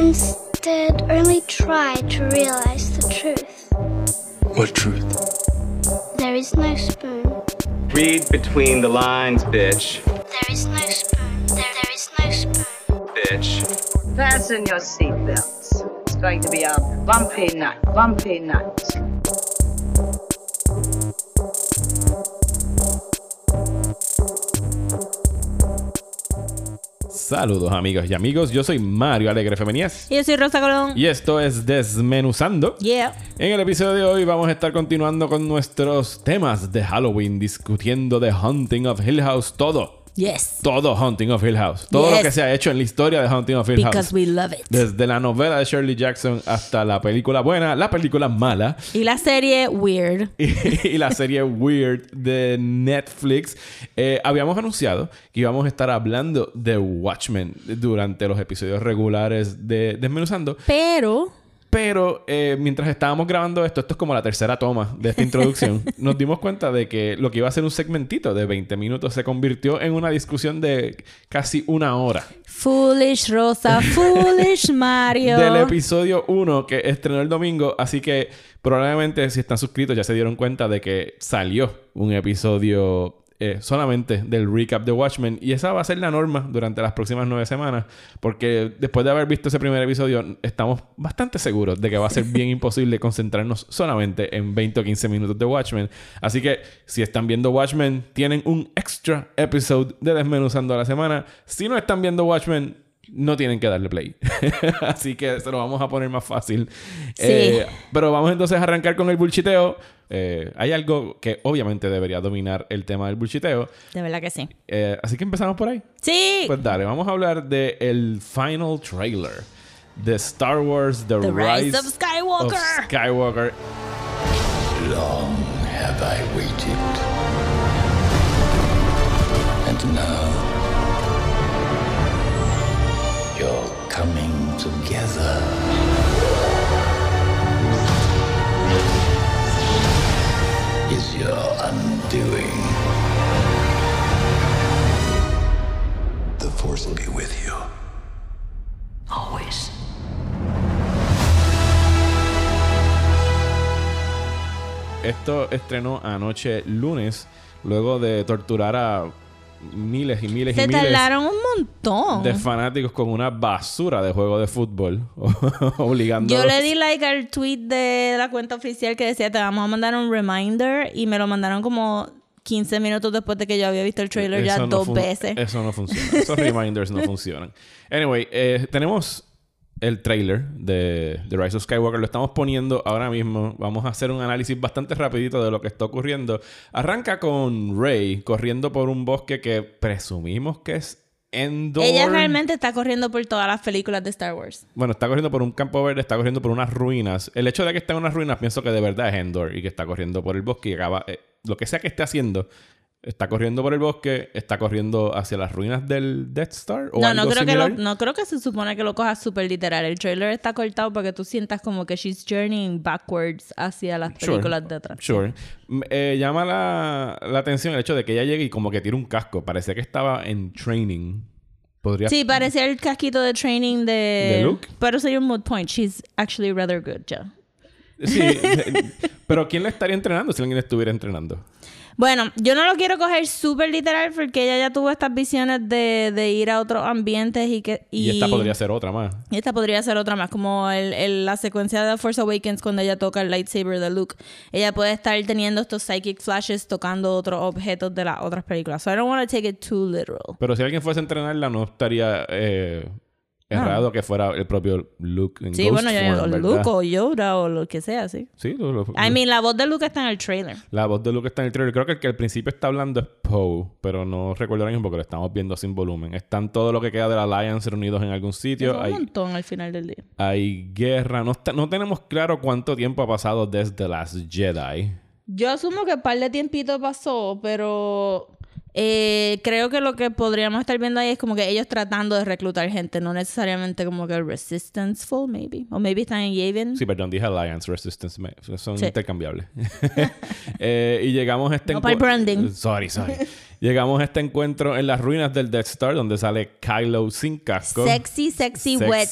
Instead, only try to realize the truth. What truth? There is no spoon. Read between the lines, bitch. There is no spoon. There, there is no spoon. Bitch. Fasten your seatbelts. It's going to be a bumpy night. Bumpy night. Saludos amigos y amigos, yo soy Mario Alegre Femenías Y yo soy Rosa Colón. y esto es Desmenuzando. Yeah. En el episodio de hoy vamos a estar continuando con nuestros temas de Halloween, discutiendo The Haunting of Hill House, todo, Yes. todo Haunting of Hill House, todo lo Yes. que se ha hecho en la historia de Haunting of Hill Because House. we love it. Desde la novela de Shirley Jackson hasta la película buena, la película mala Y la serie Weird. y, y la serie Weird de Netflix. Eh, habíamos anunciado que íbamos a estar hablando de Watchmen durante los episodios regulares de Desmenuzando. Pero Pero eh, mientras estábamos grabando esto, esto es como la tercera toma de esta introducción, nos dimos cuenta de que lo que iba a ser un segmentito de 20 minutos se convirtió en una discusión de casi una hora. Foolish Rosa, Foolish Mario. Del episodio 1 que estrenó el domingo, así que probablemente si están suscritos ya se dieron cuenta de que salió un episodio eh, solamente del recap de Watchmen. Y esa va a ser la norma durante las próximas nueve semanas porque después de haber visto ese primer episodio estamos bastante seguros de que va a ser bien imposible concentrarnos solamente en 20 o 15 minutos de Watchmen. Así que si están viendo Watchmen tienen un extra episode de Desmenuzando a la semana. Si no están viendo Watchmen no tienen que darle play. Así que se lo vamos a poner más fácil. Eh, pero vamos entonces a arrancar con el bullshiteo. Eh, hay algo que obviamente debería dominar el tema del bullshiteo. De verdad que sí. Eh, así que empezamos por ahí. Sí. Pues dale, vamos a hablar del el final trailer de Star Wars The, The Rise of Skywalker. of Skywalker. Long have I waited. Force will be with you. Always. Esto estrenó anoche lunes, luego de torturar a miles y miles Se y miles tardaron un montón. de fanáticos con una basura de juego de fútbol, obligando Yo le di like al tweet de la cuenta oficial que decía te vamos a mandar un reminder y me lo mandaron como 15 minutos después de que yo había visto el trailer ya no dos veces. Eso no funciona. Esos reminders no funcionan. Anyway, eh, tenemos el trailer de The Rise of Skywalker. Lo estamos poniendo ahora mismo. Vamos a hacer un análisis bastante rapidito de lo que está ocurriendo. Arranca con Rey corriendo por un bosque que presumimos que es Endor. Ella realmente está corriendo por todas las películas de Star Wars. Bueno, está corriendo por un campo verde, está corriendo por unas ruinas. El hecho de que esté en unas ruinas, pienso que de verdad es Endor y que está corriendo por el bosque y acaba. eh, lo que sea que esté haciendo, está corriendo por el bosque, está corriendo hacia las ruinas del Death Star. ¿o No, no algo creo, que lo- no creo que se supone que lo cojas súper literal. El trailer está cortado para que tú sientas como que she's journeying backwards hacia las Sure. películas de atrás. Sure. Eh, llama la, la atención el hecho de que ella llegue y como que tira un casco. Parecía que estaba en training. Podría Sí, parecía el casquito de training de... ¿De Luke? Pero sería un mood point. She's actually rather good, ya. Sí, pero ¿quién la estaría entrenando si alguien estuviera entrenando? Bueno, yo no lo quiero coger súper literal porque ella ya tuvo estas visiones de, de ir a otros ambientes y que... Y, esta podría ser otra más. y esta podría ser otra más, como el, el- la secuencia de Force Awakens cuando ella toca el lightsaber de Luke. Ella puede estar teniendo estos psychic flashes tocando otros objetos de las otras películas. So I don't want to take it too literal. Pero si alguien fuese a entrenarla, no estaría eh, errado que fuera el propio Luke en Sí, Ghost bueno, yo- form, o. Luke o Yoda o lo que sea, sí. Sí, lo- lo- I mean, la voz de Luke está en el trailer. la voz de Luke está en el trailer. Creo que el que al principio está hablando es Poe, pero no recuerdo ahora mismo porque lo estamos viendo sin volumen. Están todo lo que queda de la Alliance reunidos en algún sitio. es un Hay, montón al final del día. hay guerra. No, está- no tenemos claro cuánto tiempo ha pasado desde Last Jedi. Yo asumo que un par de tiempito pasó, pero Eh, creo que lo que podríamos estar viendo ahí es como que ellos tratando de reclutar gente, no necesariamente como que resistance-full, maybe. O maybe están en Yavin. Sí, perdón, dije Alliance, Resistance, son Sí. intercambiables. Eh, y llegamos a este No para el encu- branding. Sorry, sorry. llegamos a este encuentro en las ruinas del Death Star, donde sale Kylo sin casco. Sexy, sexy, Sex- wet.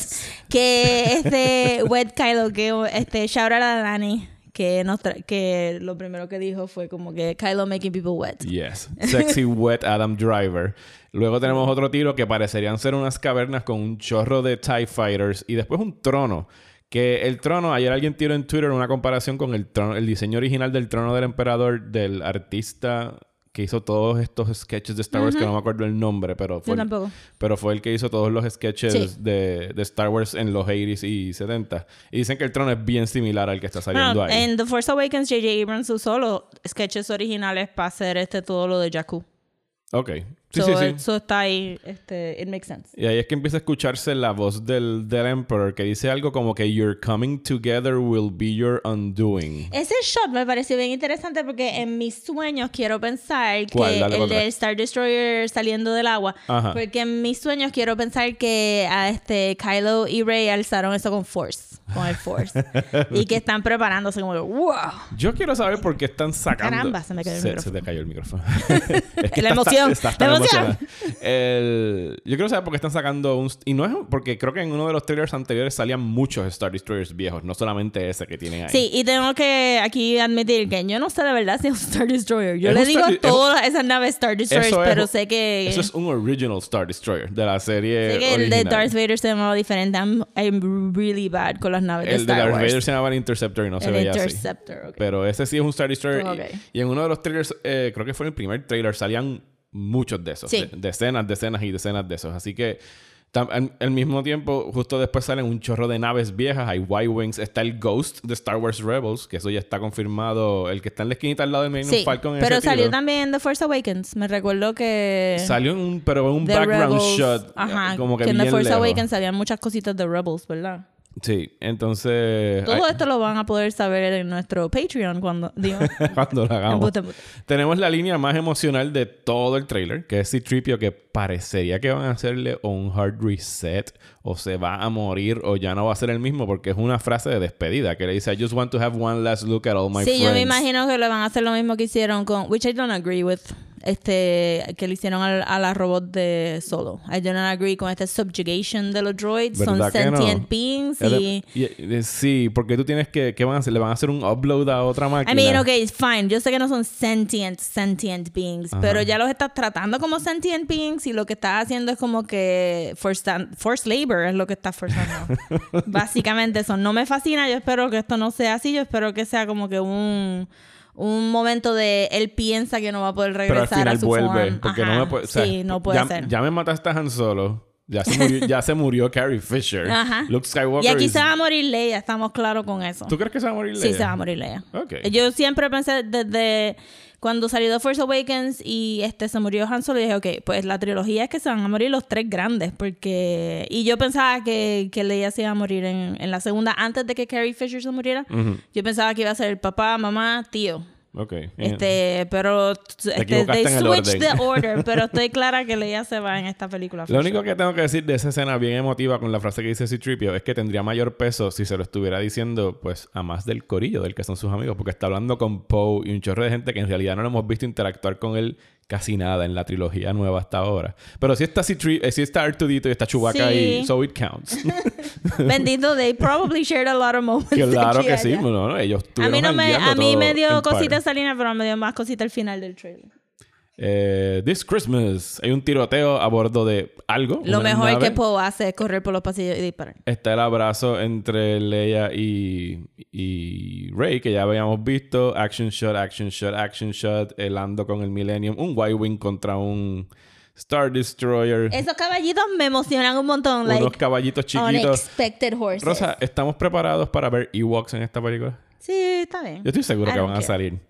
Que este wet Kylo, que este shout out a Dani, que nos que lo primero que dijo fue como que Kylo making people wet. Yes. Sexy Wet Adam Driver. Luego tenemos otro tiro que parecerían ser unas cavernas con un chorro de TIE Fighters y después un trono. Que el trono, ayer alguien tiró en Twitter una comparación con el trono, el diseño original del trono del emperador del artista que hizo todos estos sketches de Star Wars, que no me acuerdo el nombre, pero fue, Yo el- pero fue el que hizo todos los sketches Sí. de, de Star Wars en los 80s y 70s. Y dicen que el trono es bien similar al que está saliendo Bueno, ahí. en The Force Awakens, J.J. Abrams usó los sketches originales para hacer este todo lo de Jakku. Ok. Sí, so, sí, sí. Eso está ahí, este, it makes sense. Y ahí es que empieza a escucharse la voz del, del Emperor que dice algo como que Your coming together will be your undoing. Ese shot me pareció bien interesante porque en mis sueños quiero pensar que. Dale el del Star Destroyer saliendo del agua. Ajá. Porque en mis sueños quiero pensar que a este Kylo y Rey alzaron eso con Force, con el Force. y que están preparándose como que, wow. Yo quiero saber por qué están sacando. Caramba, se me cayó el se, micrófono. se te cayó el micrófono. Es que La emoción, la emoción. Emocionada. El- Yo quiero saber por qué están sacando un. Y no es porque creo que en uno de los trailers anteriores salían muchos Star Destroyers viejos, no solamente ese que tienen ahí. Sí, y tengo que aquí admitir que yo no sé de verdad si es un Star Destroyer. Yo le digo Star- a es- todas esas naves Star Destroyers, es- pero sé que, Eso es un original Star Destroyer de la serie. sé que el de original. Darth Vader se llamaba diferente. I'm, I'm really bad con las naves de El de Star Darth Wars. Vader se llamaba el Interceptor y no se el veía así. Interceptor, ok. Pero ese sí es un Star Destroyer. Y- Ok. Y, en uno de los trailers, eh, creo que fue en el primer trailer, salían muchos de esos. Sí. De- decenas, decenas y decenas de esos. Así que tam- al, al mismo tiempo, justo después salen un chorro de naves viejas. Hay Y-Wings. Está el Ghost de Star Wars Rebels, que eso ya está confirmado. El que está en la esquinita al lado del Millennium Sí, Falcon. en pero salió tiro. también en The Force Awakens. Me recuerdo que... Salió en un, pero en un The background Rebels- shot. Ajá, Como que, que en The Force. Awakens había muchas cositas de Rebels, ¿verdad? Sí, entonces. Todo esto lo van a poder saber en nuestro Patreon cuando... Digo, cuando lo hagamos. Tenemos la línea más emocional de todo el trailer, que es C-Tripio, que parecería que van a hacerle un hard reset, o se va a morir, o ya no va a ser el mismo, porque es una frase de despedida, que le dice, I just want to have one last look at all my sí, friends. yo me imagino que le van a hacer lo mismo que hicieron con... Which I don't agree with. Este... Que le hicieron al- a, la robot de Solo. I don't agree con este subjugation de los droids. Son sentient beings y... y- y- Sí, porque tú tienes que... ¿Qué van a hacer? ¿Le van a hacer un upload a otra máquina? I mean, okay, it's fine. Yo sé que no son sentient, sentient beings, pero ya los estás tratando como sentient beings y lo que estás haciendo es como que forced, forced labor es lo que estás forzando. Básicamente eso. No me fascina. Yo espero que esto no sea así. Yo espero que sea como que un un momento de él piensa que no va a poder Pero al regresar final a su vuelve, form. porque Ajá, no me puede... o sea, sí, no puede ya, ser. Ya me mataste a Han Solo. Ya se murió, ya se murió Carrie Fisher. Ajá. Luke Skywalker y aquí is- se va a morir Leia, estamos claros con eso. ¿Tú crees que se va a morir Sí, Leia? se va a morir Leia. Ok. Yo siempre pensé desde cuando salió The Force Awakens y este se murió Han Solo, dije, ok, pues la trilogía es que se van a morir los tres grandes, porque... Y yo pensaba que, que Leia se iba a morir en, en la segunda, antes de que Carrie Fisher se muriera. Yo pensaba que iba a ser el papá, mamá, tío. Ok. Este, pero este, they switched the order, pero estoy clara que Leia se va en esta película. Lo único que tengo que decir de esa escena bien emotiva con la frase que dice C-Tripio es que tendría mayor peso si se lo estuviera diciendo pues a más del corillo del que son sus amigos porque está hablando con Poe y un chorro de gente que en realidad no lo hemos visto interactuar con él casi nada en la trilogía nueva hasta ahora. Pero si está, C-3, eh, sí está Artudito y está Chewbacca Sí. y so it counts. Bendito, they probably shared a lot of moments. claro que sí. No, no, ellos A mí, no me, a mí me dio en par. cosita esa línea, pero me dio más cosita al final del trailer. Eh, This Christmas hay un tiroteo a bordo de algo. Lo mejor nave. que Poe hace es correr por los pasillos y disparar. Está el abrazo entre Leia y, y Rey, que ya habíamos visto. Action shot, action shot, action shot. El ando con el Millennium. Un Y-Wing contra un Star Destroyer. Esos caballitos me emocionan un montón. unos like, caballitos chiquitos. unexpected horses. Rosa, ¿estamos preparados para ver Ewoks en esta película? Sí, está bien. Yo estoy seguro que van a salir.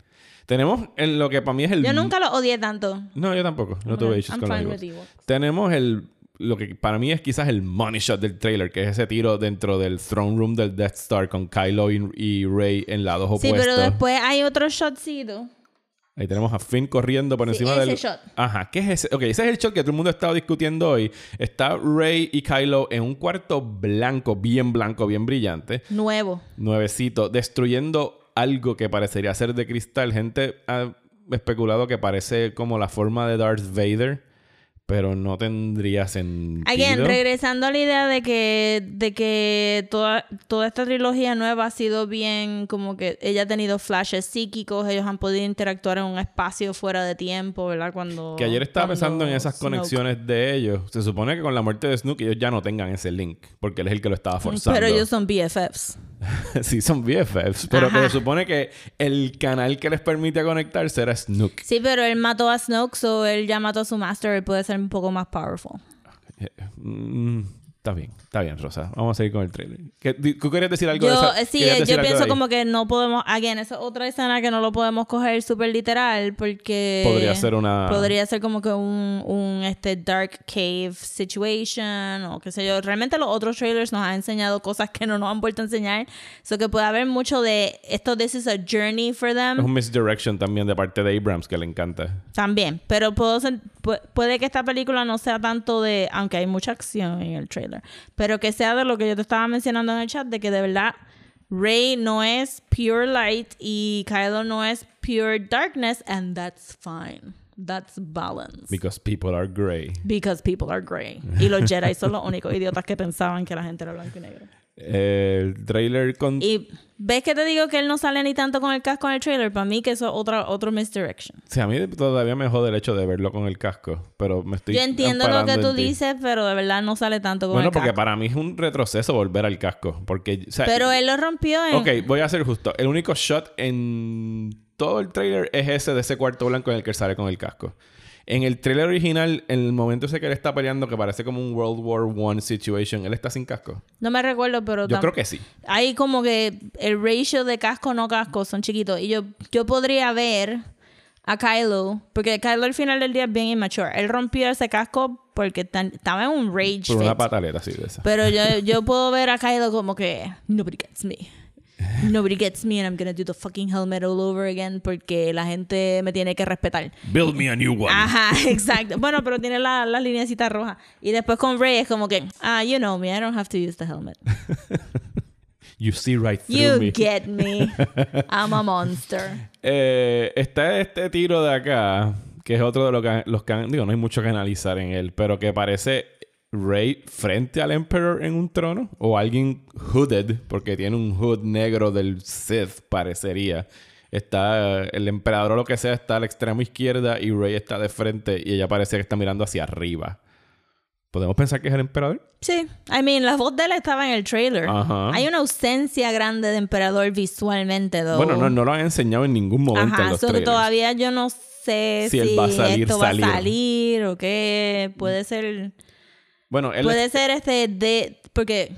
Tenemos en lo que para mí es el... Yo nunca los odié tanto. No, yo tampoco. No tuve issues I'm con los Ewoks. Tenemos el... Lo que para mí es quizás el money shot del trailer, que es ese tiro dentro del throne room del Death Star con Kylo y, y Rey en lados Sí, opuestos. pero después hay otro shotcito Ahí tenemos a Finn corriendo por Sí, encima ese del. shot. Ajá, ¿qué es ese? Ok, ese es el shot que todo el mundo ha estado discutiendo hoy. Está Rey y Kylo en un cuarto blanco, bien blanco, bien brillante, Nuevo. nuevecito, destruyendo algo que parecería ser de cristal. Gente ha especulado que parece como la forma de Darth Vader, pero no tendría sentido. Again, regresando a la idea de que, de que toda, toda esta trilogía nueva ha sido bien, como que ella ha tenido flashes psíquicos, ellos han podido interactuar en un espacio fuera de tiempo, ¿verdad? Cuando. Que ayer estaba pensando en esas Snoke- conexiones de ellos. Se supone que con la muerte de Snook ellos ya no tengan ese link, porque él es el que lo estaba forzando. Pero ellos son BFFs. sí, son BFFs, pero que Ajá. se supone que el canal que les permite conectarse era Snook. Sí, pero él mató a Snoke, so él ya mató a su master, él puede ser un poco más powerful. Mm, está bien, está bien, Rosa. Vamos a seguir con el trailer. ¿Qué- ¿Tú querías decir algo de Yo, esa? eh, sí, ¿Querías eh, yo pienso de como que no podemos, again, esa es otra escena que no lo podemos coger súper literal porque Podría ser una- podría ser como que un, un este dark cave situation o qué sé yo. Realmente los otros trailers nos han enseñado cosas que no nos han vuelto a enseñar, so que puede haber mucho de esto this is a journey for them Es un misdirection también de parte de Abrams que le encanta. también, pero puedo puede que esta película no sea tanto de, aunque hay mucha acción en el trailer, pero que sea de lo que yo te estaba mencionando en el chat, de que de verdad Rey no es pure light y Kylo no es pure darkness, and that's fine. That's balance. Because people are gray. Because people are gray. Y los Jedi son los únicos idiotas que pensaban que la gente era blanco y negro. El trailer con... Y ves que te digo que él no sale ni tanto con el casco en el trailer, para mí que eso es otra, otro misdirection. Sí, a mí todavía me jode el hecho de verlo con el casco, pero me estoy Yo entiendo lo que tú dices, pero de verdad no sale tanto con Bueno, el porque casco. para mí es un retroceso volver al casco. Porque, o sea, Pero él lo rompió en... Ok, voy a ser justo. El único shot en todo el trailer es ese de ese cuarto blanco en el que sale con el casco. En el trailer original, en el momento ese que él está peleando, que parece como un World War One situation, él está sin casco. No me recuerdo, pero... Yo creo que sí. Hay como que el ratio de casco no casco son chiquitos. Y yo, yo podría ver a Kylo, porque Kylo al final del día es bien immature. Él rompió ese casco porque tan- estaba en un rage Por una pataleta así de esa. Pero yo, yo puedo ver a Kylo como que nobody gets me. Nobody gets me and I'm gonna do the fucking helmet all over again porque la gente me tiene que respetar. Build me a new one. Ajá, exacto. Bueno, pero tiene la, la lineacita roja. Y después con Rey es como que, ah, you know me, I don't have to use the helmet. You see right through You me. get me. I'm a monster. Eh, está este tiro de acá, que es otro de lo que, los que digo, no hay mucho que analizar en él, pero que parece Rey frente al Emperor en un trono, o alguien hooded, porque tiene un hood negro del Sith, parecería. Está el emperador o lo que sea está a la extrema izquierda y Rey está de frente y ella parece que está mirando hacia arriba. ¿Podemos pensar que es el emperador? Sí. I mean, la voz de él estaba en el trailer. Ajá. Hay una ausencia grande de emperador visualmente, though. Bueno, no, no lo han enseñado en ningún momento en Ajá, los so que trailers. todavía yo no sé Si si, él va a salir, esto salir. va a salir o qué. Puede ser... Bueno, él Puede ser este de... Porque...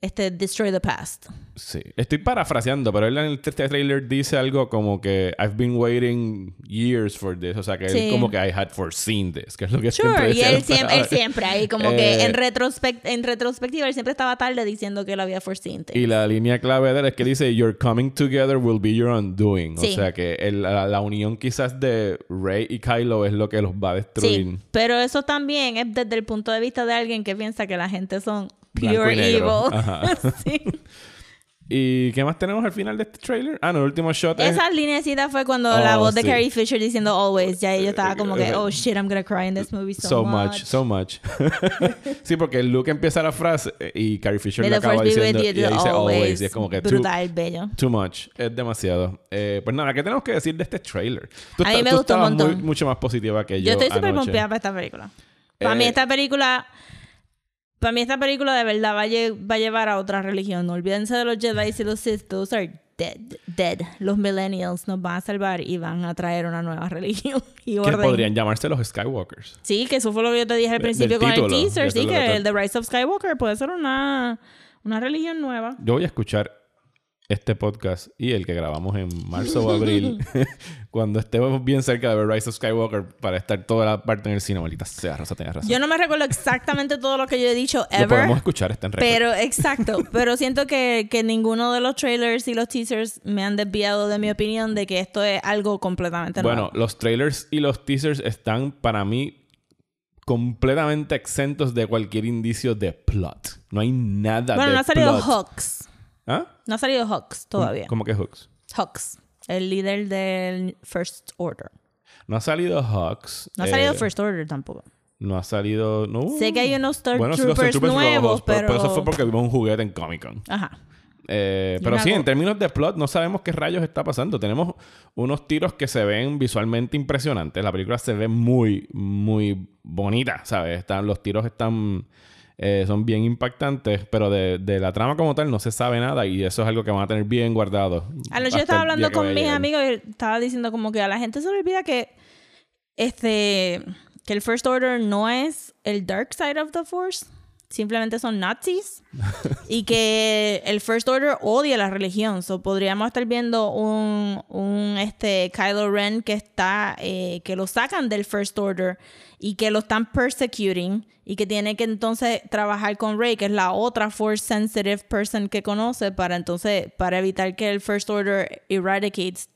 Este, Destroy the Past. Sí, estoy parafraseando, pero él en el este trailer dice algo como que I've been waiting years for this, o sea que Sí. él como que I had foreseen this, que es lo que Sure, siempre y decía él el siempre, él siempre ahí como Eh, que en, retrospect en retrospectiva él siempre estaba tarde diciendo que él había foreseen things. Y la línea clave de él es que dice Your coming together will be your undoing, Sí. o sea que el- la, la unión quizás de Rey y Kylo es lo que los va a destruir. Sí, pero eso también es desde el punto de vista de alguien que piensa que la gente son pure y evil. Ajá. Sí. ¿Y qué más tenemos al final de este trailer? Ah, no, el último shot es Esa lineecita fue cuando Oh, la voz de sí. Carrie Fisher diciendo always, ya yo estaba como que, oh shit, I'm gonna cry in this movie so, So much, so much. sí, porque Luke empieza la frase eh, y Carrie Fisher May le acaba diciendo y ella dice always. y es como que too, Brutal, bello. too much, es demasiado. Eh, pues nada, ¿qué tenemos que decir de este trailer? Tú, A mí me tú gustó un estabas muy- montón. mucho más positiva que yo Yo estoy súper pompeada para esta película. Para mí Eh, esta película... Para mí esta película de verdad va a, va a llevar a otra religión. No olvídense de los Jedi y los Sith. Those are dead. Dead. Los millennials nos van a salvar y van a traer una nueva religión y Que orden. podrían llamarse los Skywalkers. Sí, que eso fue lo que yo te dije al principio con título, el teaser. Sí, que que el The Rise of Skywalker puede ser una, una religión nueva. Yo voy a escuchar este podcast y el que grabamos en marzo o abril, cuando estemos bien cerca de ver Rise of Skywalker para estar toda la parte en el cine, maldita sea, Rosa, tenías razón. Yo no me recuerdo exactamente todo lo que yo he dicho Lo ever. podemos escuchar, está en récord. Pero, exacto. pero siento que, que ninguno de los trailers y los teasers me han desviado de mi opinión de que esto es algo completamente Bueno, nuevo. los trailers y los teasers están para mí completamente exentos de cualquier indicio de plot. No hay nada Bueno, de no ha salido plot. Hawks. ¿Ah? No ha salido Hawks todavía. ¿Cómo que Hooks? Hawks, el líder del First Order. No ha salido Hawks. No ha eh, salido First Order tampoco. No ha salido. No. Sé que hay unos Star Bueno, Troopers nuevos, pero... pero... eso fue porque vimos un juguete en Comic Con. Ajá. Eh, pero sí, en términos de plot, no sabemos qué rayos está pasando. Tenemos unos tiros que se ven visualmente impresionantes. La película se ve muy, muy bonita, ¿sabes? Están, los tiros están. Eh, son bien impactantes, pero de, de la trama como tal no se sabe nada y eso es algo que van a tener bien guardado. Anoche yo estaba hablando con mis amigos y estaba diciendo como que a la gente se le olvida que este que el First Order no es el dark side of the Force, simplemente son nazis y que el First Order odia la religión. So podríamos estar viendo un, un este Kylo Ren que está eh, que lo sacan del First Order y que lo están persecuting y que tiene que entonces trabajar con Rey, que es la otra Force sensitive person que conoce para entonces para evitar que el First Order eradicates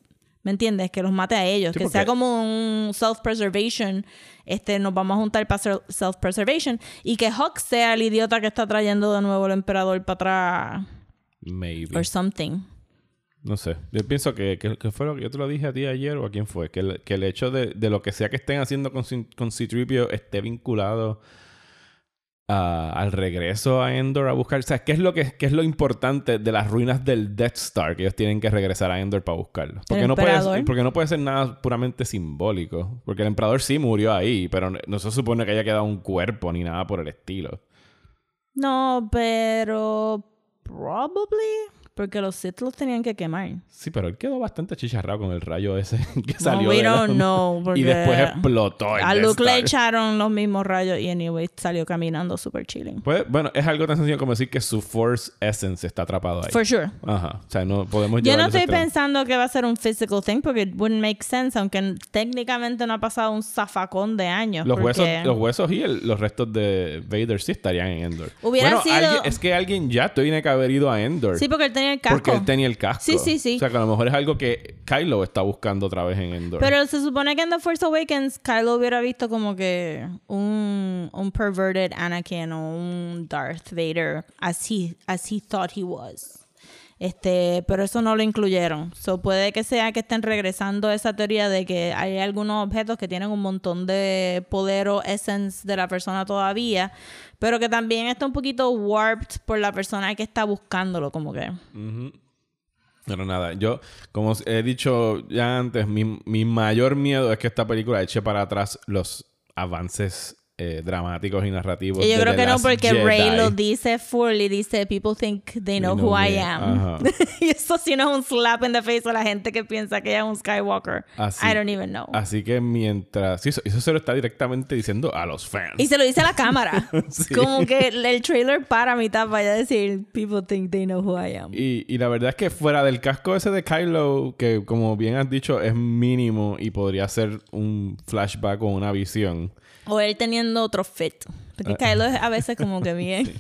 ¿Me entiendes? Que los mate a ellos. Sí, que porque- sea como un self-preservation. Este, nos vamos a juntar para self-preservation. Y que Hawk sea el idiota que está trayendo de nuevo el emperador para atrás. Maybe. Or something. No sé. Yo pienso que, que, que fue lo que yo te lo dije a ti ayer o a quién fue. Que el, que el hecho de, de lo que sea que estén haciendo con, con C-3PO esté vinculado al regreso a Endor a buscar. O sea, ¿qué es, lo que, qué es lo importante de las ruinas del Death Star que ellos tienen que regresar a Endor para buscarlo? Porque, no puede, porque no puede ser nada puramente simbólico. Porque el emperador sí murió ahí, pero no, no se supone que haya quedado un cuerpo ni nada por el estilo. No, pero. Probably. Porque los Sith los tenían que quemar. Sí, pero él quedó bastante chicharrado con el rayo ese que No, salió. we de la- don't know. Porque Y después explotó el A Luke le echaron los mismos rayos y anyway salió caminando super chilling. Pues, bueno, es algo tan sencillo como decir que su Force Essence está atrapado ahí. For sure. Ajá. O sea, no podemos Yo no estoy pensando que va a ser un physical thing porque it wouldn't make sense, aunque técnicamente no ha pasado un zafacón de años. Los huesos, los huesos y el- los restos de Vader sí estarían en Endor. Hubiera bueno, sido- alguien- es que alguien ya tiene que haber ido a Endor. Sí, porque él tenía el casco. Porque él tenía el casco. Sí, sí, sí. O sea, que a lo mejor es algo que Kylo está buscando otra vez en Endor. Pero se supone que en The Force Awakens Kylo hubiera visto como que un, un perverted Anakin o un Darth Vader as he, as he thought he was. Este, pero eso no lo incluyeron. So puede que sea que estén regresando esa teoría de que hay algunos objetos que tienen un montón de poder o essence de la persona todavía, pero que también está un poquito warped por la persona que está buscándolo, como que. Pero nada, yo, como he dicho ya antes, mi, mi mayor miedo es que esta película eche para atrás los avances eh, dramáticos y narrativos. Y yo creo que no, porque Rey Jedi. lo dice fully, dice people think they know, know who I me. am. Ajá. y eso sí no es un slap in the face a la gente que piensa que ella es un Skywalker. Así- I don't even know. Así que mientras... Sí, eso, eso se lo está directamente diciendo a los fans. Y se lo dice a la cámara. Sí. Como que el, trailer para mitad vaya a decir people think they know who I am. Y, y la verdad es que fuera del casco ese de Kylo, que como bien has dicho es mínimo y podría ser un flashback o una visión, O él teniendo otro fit. Porque Kylo es a veces como que bien.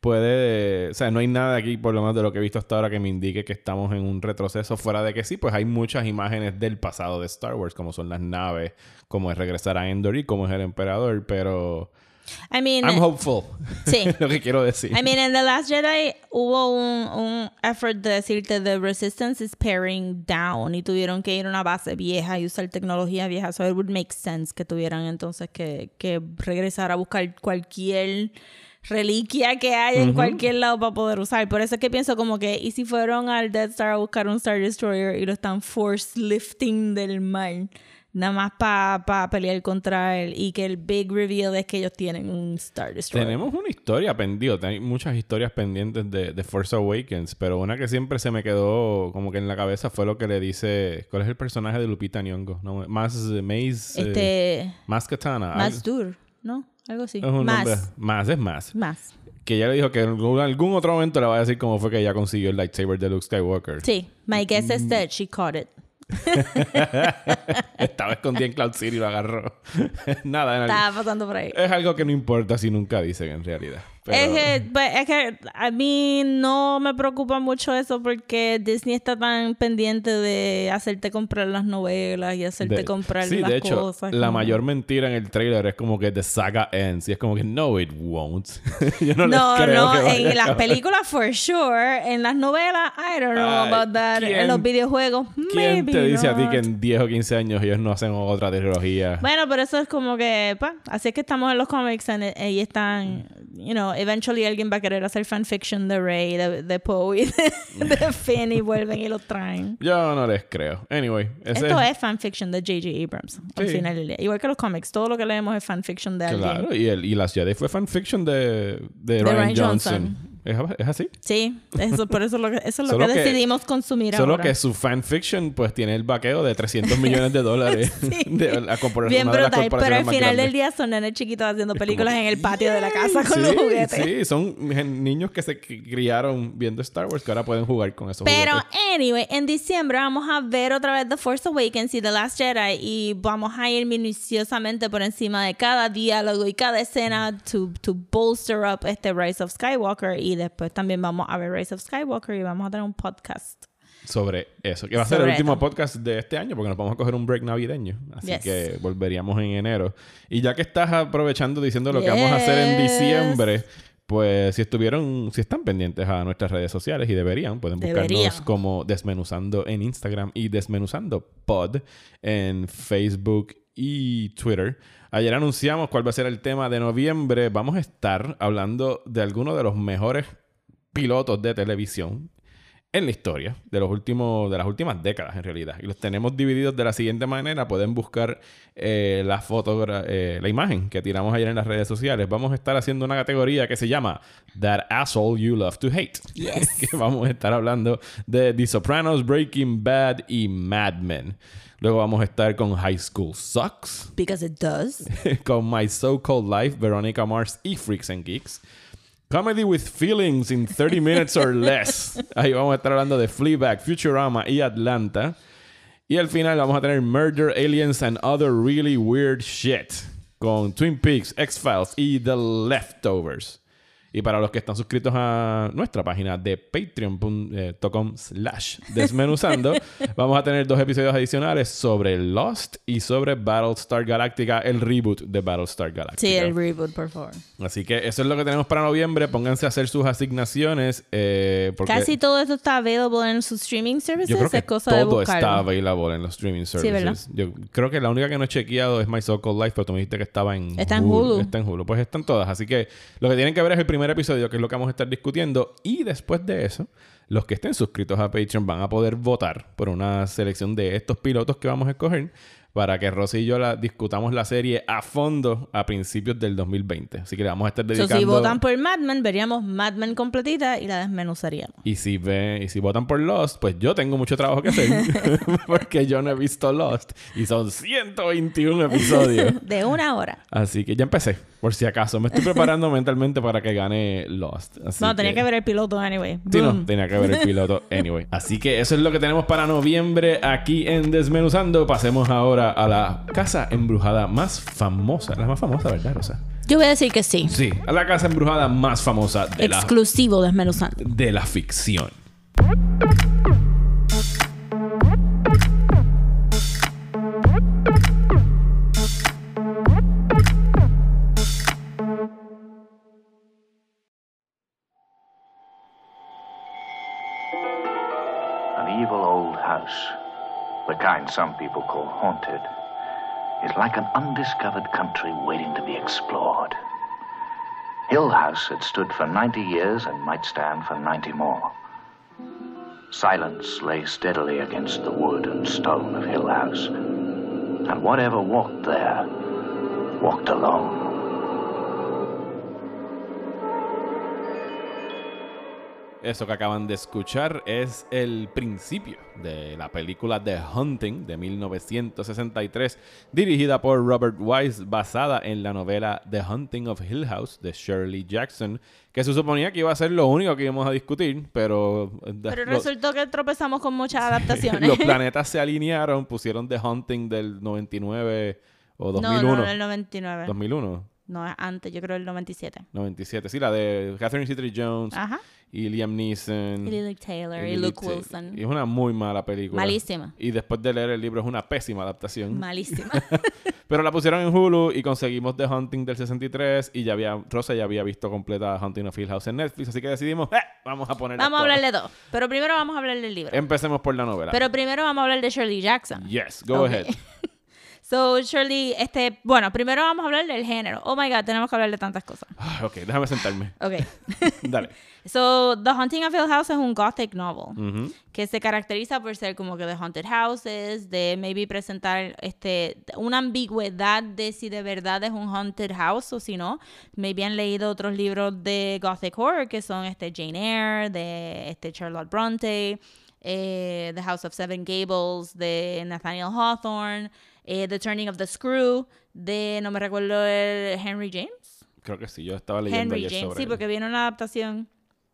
puede... O sea, no hay nada aquí, por lo menos de lo que he visto hasta ahora, que me indique que estamos en un retroceso. Fuera de que sí, pues hay muchas imágenes del pasado de Star Wars, como son las naves, como es regresar a Endor y como es el emperador, pero... I mean, I'm hopeful. Sí. lo que quiero decir. I mean, en The Last Jedi hubo un, un effort de decirte the resistance is paring down y tuvieron que ir a una base vieja y usar tecnología vieja. So it would make sense que tuvieran entonces que, que regresar a buscar cualquier reliquia que haya en cualquier lado para poder usar. Por eso es que pienso como que, ¿y si fueron al Death Star a buscar un Star Destroyer y lo están force lifting del mar? Nada más para pelear contra él y que el big reveal es que ellos tienen un Star Destroyer. Tenemos una historia pendiente, hay muchas historias pendientes de, de Force Awakens, pero una que siempre se me quedó como que en la cabeza fue lo que le dice, ¿cuál es el personaje de Lupita Nyong'o? No, más eh, Maze, eh, Este... más Katana. Más dur, ¿no? Algo así. más. más es más. Más. que ella le dijo que en algún, otro momento le va a decir cómo fue que ella consiguió el lightsaber de Luke Skywalker. Sí, my guess is that she caught it. Estaba escondida en Cloud City y lo agarró. Nada, en Estaba pasando por ahí. es algo que no importa si nunca dicen en realidad. Pero- Es, que, pues, es que a mí no me preocupa mucho eso porque Disney está tan pendiente de hacerte comprar las novelas y hacerte de- comprar sí, las de hecho, cosas. la mayor mentira en el trailer es como que the saga ends. Y es como que no, it won't. Yo no, No, les creo no, que en las películas for sure, en las novelas, I don't know Ay, about that. ¿quién- en los videojuegos, ¿Quién maybe te dice a ti not. que en 10 o 15 años ellos no hacen otra trilogía? Bueno, pero eso es como que, pues, así es que estamos en los cómics eh, y están, you know, eventually alguien va a querer hacer fanfiction de Rey, de, de Poe y de, de Finn y vuelven y lo traen. Yo no les creo. Anyway, ese Esto es fanfiction de J.J. Abrams, al final del día. Igual que los cómics, todo lo que leemos es fanfiction de alguien. Claro, y, el, y las Jedi fue fanfiction de, de, De Ryan, Ryan Johnson. Johnson. ¿Es, es así? Sí, eso, por eso, lo eso es lo Solo que, que- decidimos consumir Solo ahora. que su fanfiction pues tiene el vaqueo de 300 millones de dólares. de, la corpora- Bien de brutal, pero al final grandes. del día son nenes chiquitos haciendo películas en el patio de la casa con sí, los juguetes. Sí, son niños que se cri- criaron viendo Star Wars que ahora pueden jugar con esos Pero, juguetes. anyway, en diciembre vamos a ver otra vez The Force Awakens y The Last Jedi y vamos a ir minuciosamente por encima de cada diálogo y cada escena to, to bolster up este Rise of Skywalker y después también vamos a ver Rise of Skywalker y vamos a tener un podcast. Sobre eso, que va a ser el último podcast de este año porque nos vamos a coger un break navideño. Así Yes. que volveríamos en enero. Y ya que estás aprovechando diciendo lo que vamos a hacer en diciembre, pues si estuvieron, si están pendientes a nuestras redes sociales y deberían, pueden buscarnos Deberían. como Desmenuzando en Instagram y Desmenuzando Pod en Facebook y Twitter. Ayer anunciamos cuál va a ser el tema de noviembre. Vamos a estar hablando de algunos de los mejores pilotos de televisión en la historia de los últimos de las últimas décadas en realidad. Y los tenemos divididos de la siguiente manera. Pueden buscar eh, la fotogra eh, la imagen que tiramos ayer en las redes sociales. Vamos a estar haciendo una categoría que se llama That Asshole You Love to Hate. Que vamos a estar hablando de The Sopranos Breaking Bad y Mad Men. Luego vamos a estar con High School Sucks. Because it does. con My So-Called Life, Veronica Mars y Freaks and Geeks. Comedy with Feelings in 30 Minutes or Less. Ahí vamos a estar hablando de Fleabag, Futurama y Atlanta. Y al final vamos a tener Murder, Aliens and Other Really Weird Shit. Con Twin Peaks, X-Files y The Leftovers. Y para los que están suscritos a nuestra página de patreon.com slash desmenuzando, vamos a tener dos episodios adicionales sobre Lost y sobre Battlestar Galactica, el reboot de Battlestar Galactica. Sí, el reboot, por favor. Así que eso es lo que tenemos para noviembre. Pónganse a hacer sus asignaciones. eh, porque Casi todo esto está available en sus streaming services. yo creo que es cosa de todo está available en los streaming services. ¿verdad? yo creo que la única que no he chequeado es My So-Called Life, pero tú me dijiste que estaba en Está en Hulu. Está en Hulu. Pues están todas. Así que lo que tienen que ver es el primer episodio, que es lo que vamos a estar discutiendo. Y después de eso, los que estén suscritos a Patreon van a poder votar por una selección de estos pilotos que vamos a escoger para que Rosy y yo la discutamos la serie a fondo a principios del 2020. Así que le vamos a estar So, dedicando... si votan por Mad Men, veríamos Mad Men completita y la desmenuzaríamos. Y si ven, y si votan por Lost, pues yo tengo mucho trabajo que hacer. porque yo no he visto Lost. Y son 121 episodios. De una hora. Así que ya empecé, por si acaso. Me estoy preparando mentalmente para que gane Lost. Así no, tenía que ver el piloto anyway. Sí, no, Boom. tenía que ver el piloto anyway. Así que eso es lo que tenemos para noviembre aquí en Desmenuzando. Pasemos ahora a la casa embrujada más famosa. La más famosa, ¿verdad, Rosa? Yo voy a decir que sí. Sí, a la casa embrujada más famosa de la, Exclusivo de la ficción. Kind some people call haunted, is like an undiscovered country waiting to be explored. Hill House had stood for 90 years and might stand for 90 more. Silence lay steadily against the wood and stone of Hill House, and whatever walked there walked alone. Eso que acaban de escuchar es el principio de la película The Hunting de 1963, dirigida por Robert Wise, basada en la novela The Hunting of Hill House de Shirley Jackson, que se suponía que iba a ser lo único que íbamos a discutir, pero... Pero lo- resultó que tropezamos con muchas adaptaciones. los planetas se alinearon, pusieron The Hunting del 99 o No, 2001. no, no, el 99. 2001, No, es antes, yo creo el 97. 97. Sí, la de Catherine Zeta-Jones Ajá. Y Liam Neeson. Y Lily Taylor y, Luke Wilson. Y es una muy mala película. Malísima. Y después de leer el libro es una pésima adaptación. Malísima. Pero la pusieron en Hulu y conseguimos The Hunting del 63 y ya había, Rosa ya había visto completa Hunting of Hill House en Netflix, así que decidimos, "Eh, vamos a poner vamos a hablar de dos. Pero primero vamos a hablar del libro. Empecemos por la novela. Pero primero vamos a hablar de Shirley Jackson. yes, go ahead. So, Shirley, este, bueno, primero vamos a hablar del género. Oh my god, tenemos que hablar de tantas cosas. Ah, ok, déjame sentarme. Ok. Dale. So, The Haunting of Hill House es un gothic novel que se caracteriza por ser como que de haunted houses, de maybe presentar este una ambigüedad de si de verdad es un haunted house o si no. Maybe han leído otros libros de gothic horror que son este Jane Eyre, de este Charlotte Bronte, eh, The House of Seven Gables de Nathaniel Hawthorne, eh, The Turning of the Screw de no me recuerdo el Henry James. Creo que sí, yo estaba leyendo Henry ayer James, sobre sí, él. porque viene una adaptación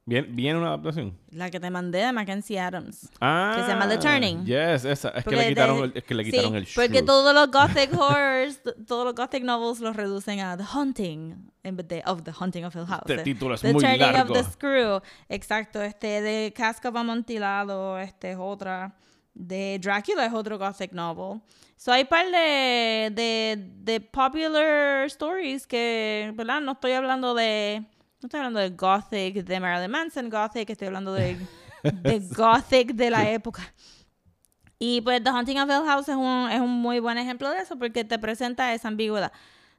¿Bien, ¿Viene una adaptación? la que te mandé de Mackenzie Adams. Ah, Que se llama The Turning. Yes, esa. Es que Porque le quitaron, de- el, es que le sí, quitaron el Porque shrew. todos los gothic horrors, todos los gothic novels los reducen a The Haunting en vez de of The Haunting of Hill House. Este título es the muy Turning largo. of the Screw. Exacto, este de Casca of Amontillado, este es otra. De Drácula es otro gothic novel. So hay par de, de, de popular stories que, ¿verdad? No estoy hablando de... No estoy hablando de gothic de Marilyn Manson, gothic, estoy hablando de, de gothic de la época. Y pues The Haunting of Hill House es un, es un muy buen ejemplo de eso porque te presenta esa ambigüedad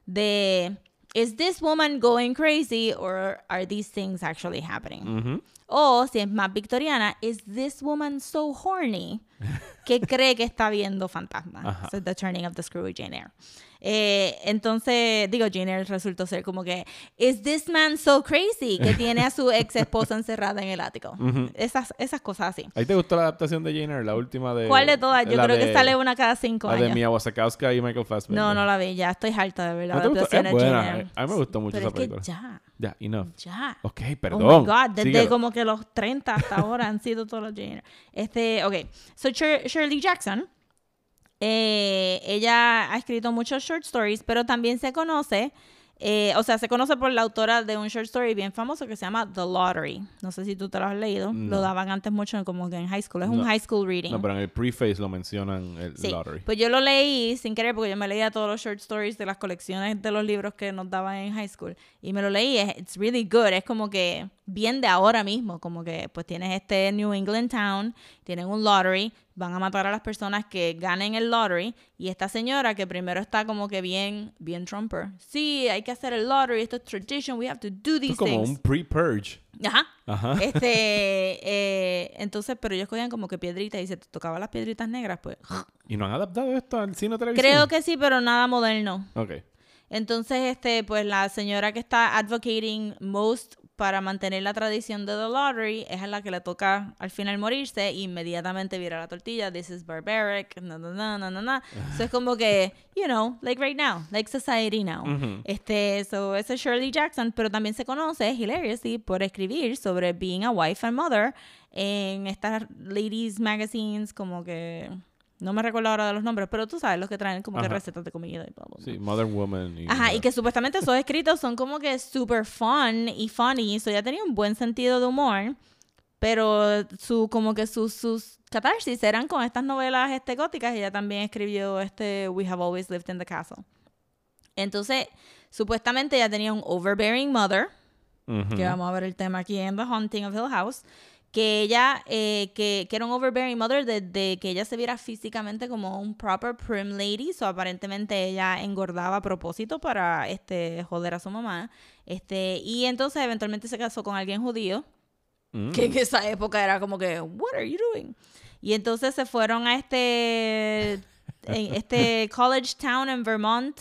de ¿Is this woman going crazy or are these things actually happening? Ujú. O si es más victoriana, ¿Is this woman so horny que cree que está viendo fantasmas? So, The Turning of the Screw Jane Eyre. Eh, entonces, digo, Jane Eyre resultó ser como que ¿Is this man so crazy que tiene a su ex esposa encerrada en el ático? esas, esas cosas así. ¿A ti te gustó la adaptación de Jane Eyre, la última de... ¿Cuál de todas? Yo la creo que de- sale una cada cinco La de años. Mia Wasikowska y Michael Fassbender. No, no la vi, ya estoy harta de ver la ¿No adaptación de Jane buena. Eyre. A mí me gustó mucho Pero esa es que película. ya, Ya, enough. ya. Ok, perdón. Oh my God, desde Síguelo. como que los 30 hasta ahora han sido todos los Jane Eyre. Este, ok. So, Shir- Shirley Jackson, eh, ella ha escrito muchos short stories, pero también se conoce, eh, o sea, se conoce por la autora de un short story bien famoso que se llama The Lottery. No sé si tú te lo has leído. Lo daban antes mucho como que en high school. Es un No. high school reading. No, pero en el preface lo mencionan el Sí, lottery. pues yo lo leí sin querer porque yo me leía todos los short stories de las colecciones de los libros que nos daban en high school y me lo leí, it's really good, es como que bien de ahora mismo, como que pues tienes este New England town, tienen un lottery, van a matar a las personas que ganen el lottery y esta señora que primero está como que bien bien Trumper. Sí, hay que hacer el lottery, esto es tradition, we have to do Esto these es como things. un pre-purge. Ajá. Ajá. Este, eh, entonces, pero ellos cogían como que piedritas y se tocaban las piedritas negras, pues ¿Y no han adaptado esto al cine o televisión? Creo que sí, pero nada moderno. Ok. Entonces, este, pues la señora que está advocating most para mantener la tradición de The Lottery es a la que le toca al final morirse e inmediatamente vira la tortilla. This is barbaric. No, no, no, no, no. So es como que, you know, like right now, like society now. Este, so ese es Shirley Jackson, pero también se conoce, hilariously, por escribir sobre being a wife and mother en estas ladies magazines como que no me recuerdo ahora de los nombres, pero tú sabes los que traen como que Ajá. recetas de comida y bla, bla, bla. Sí, Modern Woman. Y, Ajá, y que supuestamente esos escritos son como que super fun y funny, eso ya tenía un buen sentido de humor, pero su como que sus sus catarsis eran con estas novelas este góticas, ella también escribió este We Have Always Lived in the Castle. Entonces, supuestamente ella tenía un overbearing mother, que vamos a ver el tema aquí en The Haunting of Hill House, que ella, eh, que, que era un overbearing mother desde que ella se viera físicamente como un proper prim lady, so aparentemente ella engordaba a propósito para este joder a su mamá, este, y entonces eventualmente se casó con alguien judío, Mm. que en esa época era como que, what are you doing? Y entonces se fueron a este, este college town en Vermont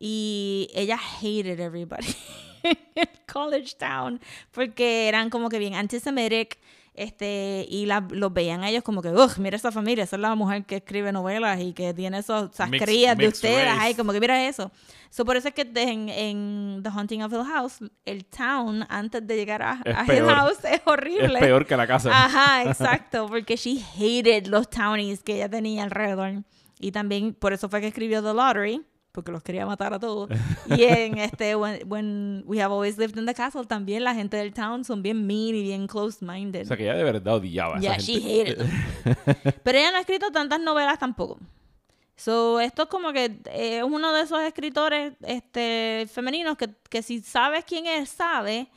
y ella hated everybody. college town porque eran como que bien antisemitic este y la- los veían a ellos como que ugh mira esa familia esa es la mujer que escribe novelas y que tiene esos, esas Mixed- crías de mixed ustedes race. ay como que mira eso so, por eso es que de- en, en The Haunting of Hill House el town antes de llegar a, a Hill. House es horrible Es peor que la casa. Ajá, exacto, porque she hated los townies que ella tenía alrededor. Y también por eso fue que escribió The Lottery, porque los quería matar a todos. Y en este when, When We Have Always Lived in the Castle también la gente del town son bien mean y bien close-minded. O sea, que ella de verdad odiaba a esa Yeah, gente. she hated them. Pero ella no ha escrito tantas novelas tampoco. So, esto es como que eh, es uno de esos escritores este, femeninos que, que si sabes quién es, sabe.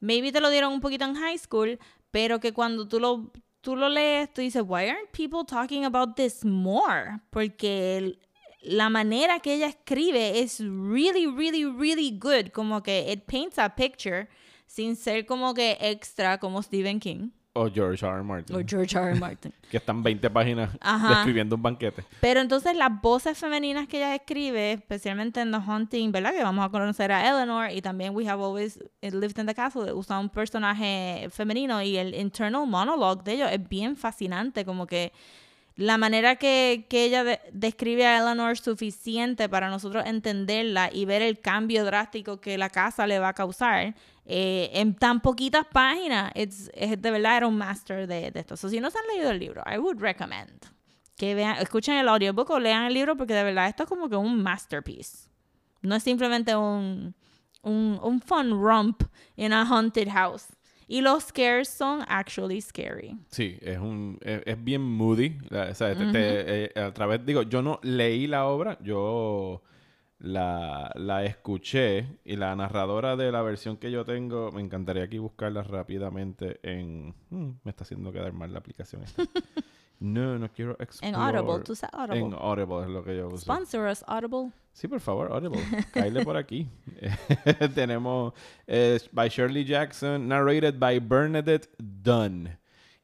Maybe te lo dieron un poquito en high school, pero que cuando tú lo, tú lo lees, tú dices, why aren't people talking about this more? Porque la manera que ella escribe es really, really, really good. Como que it paints a picture sin ser como que extra como Stephen King O George R. R. Martin. o George R. R. Martin. Que están 20 páginas Ajá. describiendo un banquete. Pero entonces las voces femeninas que ella escribe, especialmente en The Haunting, ¿verdad? Que vamos a conocer a Eleanor y también We Have Always Lived in the Castle, usa un personaje femenino y el internal monologue de ellos es bien fascinante, como que la manera que, ella de- describe a Eleanor suficiente para nosotros entenderla y ver el cambio drástico que la casa le va a causar eh, en tan poquitas páginas. Es de verdad era un master de, esto. So, si no se han leído el libro, I would recommend que vean, escuchen el audiobook o lean el libro porque de verdad esto es como que un masterpiece. No es simplemente un, un, un fun romp in a haunted house. Y los scares son actually scary. Sí, es un es, es bien moody. o sea, te- te- eh, a través, digo, yo no leí la obra, yo la, la escuché y la narradora de la versión que yo tengo, me encantaría aquí buscarla rápidamente en... hmm, me está haciendo quedar mal la aplicación esta. No, no quiero En explorar. Audible, tú sabes Audible. En Audible es lo que yo uso. Sponsor us, Audible. Sí, por favor, Audible. Cáile por aquí. Tenemos eh, by Shirley Jackson, narrated by Bernadette Dunn.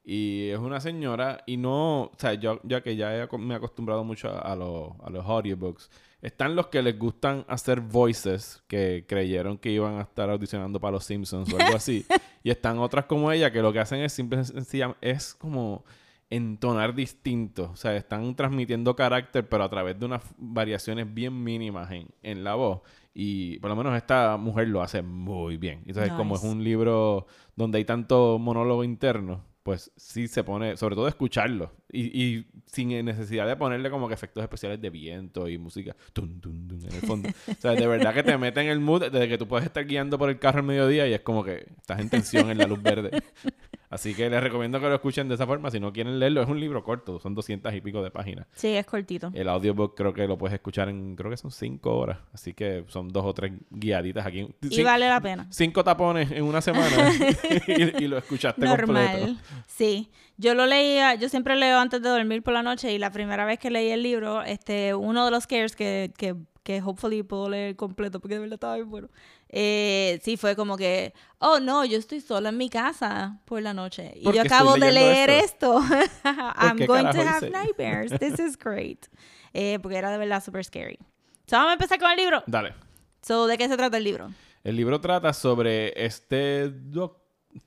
Y es una señora, y no, o sea, yo ya que ya he me he acostumbrado mucho a, a los, a los audiobooks, están los que les gustan hacer voices, que creyeron que iban a estar audicionando para los Simpsons o algo así. y están otras como ella, que lo que hacen es simple y sencillamente, es como entonar distinto. O sea, están transmitiendo carácter, pero a través de unas variaciones bien mínimas en, en la voz. Y por lo menos esta mujer lo hace muy bien. Entonces, como es Nice. un libro donde hay tanto monólogo interno, pues sí se pone, sobre todo escucharlo. Y, y sin necesidad de ponerle como que efectos especiales de viento y música tun, tun, tun, en el fondo. o sea, de verdad que te mete en el mood desde que tú puedes estar guiando por el carro al mediodía y es como que estás en tensión en la luz verde. Así que les recomiendo que lo escuchen de esa forma. Si no quieren leerlo, es un libro corto, son 200 y pico de páginas. Sí, es cortito. El audiobook creo que lo puedes escuchar en, creo que son 5 horas. Así que son dos o tres guiaditas aquí. Y Cin- vale la pena. Cinco tapones en una semana y, y lo escuchaste completo. Normal. Sí. Yo lo leía, yo siempre leo antes de dormir por la noche y la primera vez que leí el libro, este, uno de los scares que, que, que hopefully puedo leer completo porque de verdad estaba bien bueno. Eh, sí, fue como que, oh no, yo estoy sola en mi casa por la noche. Y ¿Por yo acabo de leer esto. I'm qué going to have hice? nightmares. This is great. Eh, porque era de verdad super scary. So, vamos a empezar con el libro. Dale. So, ¿de qué se trata el libro? El libro trata sobre este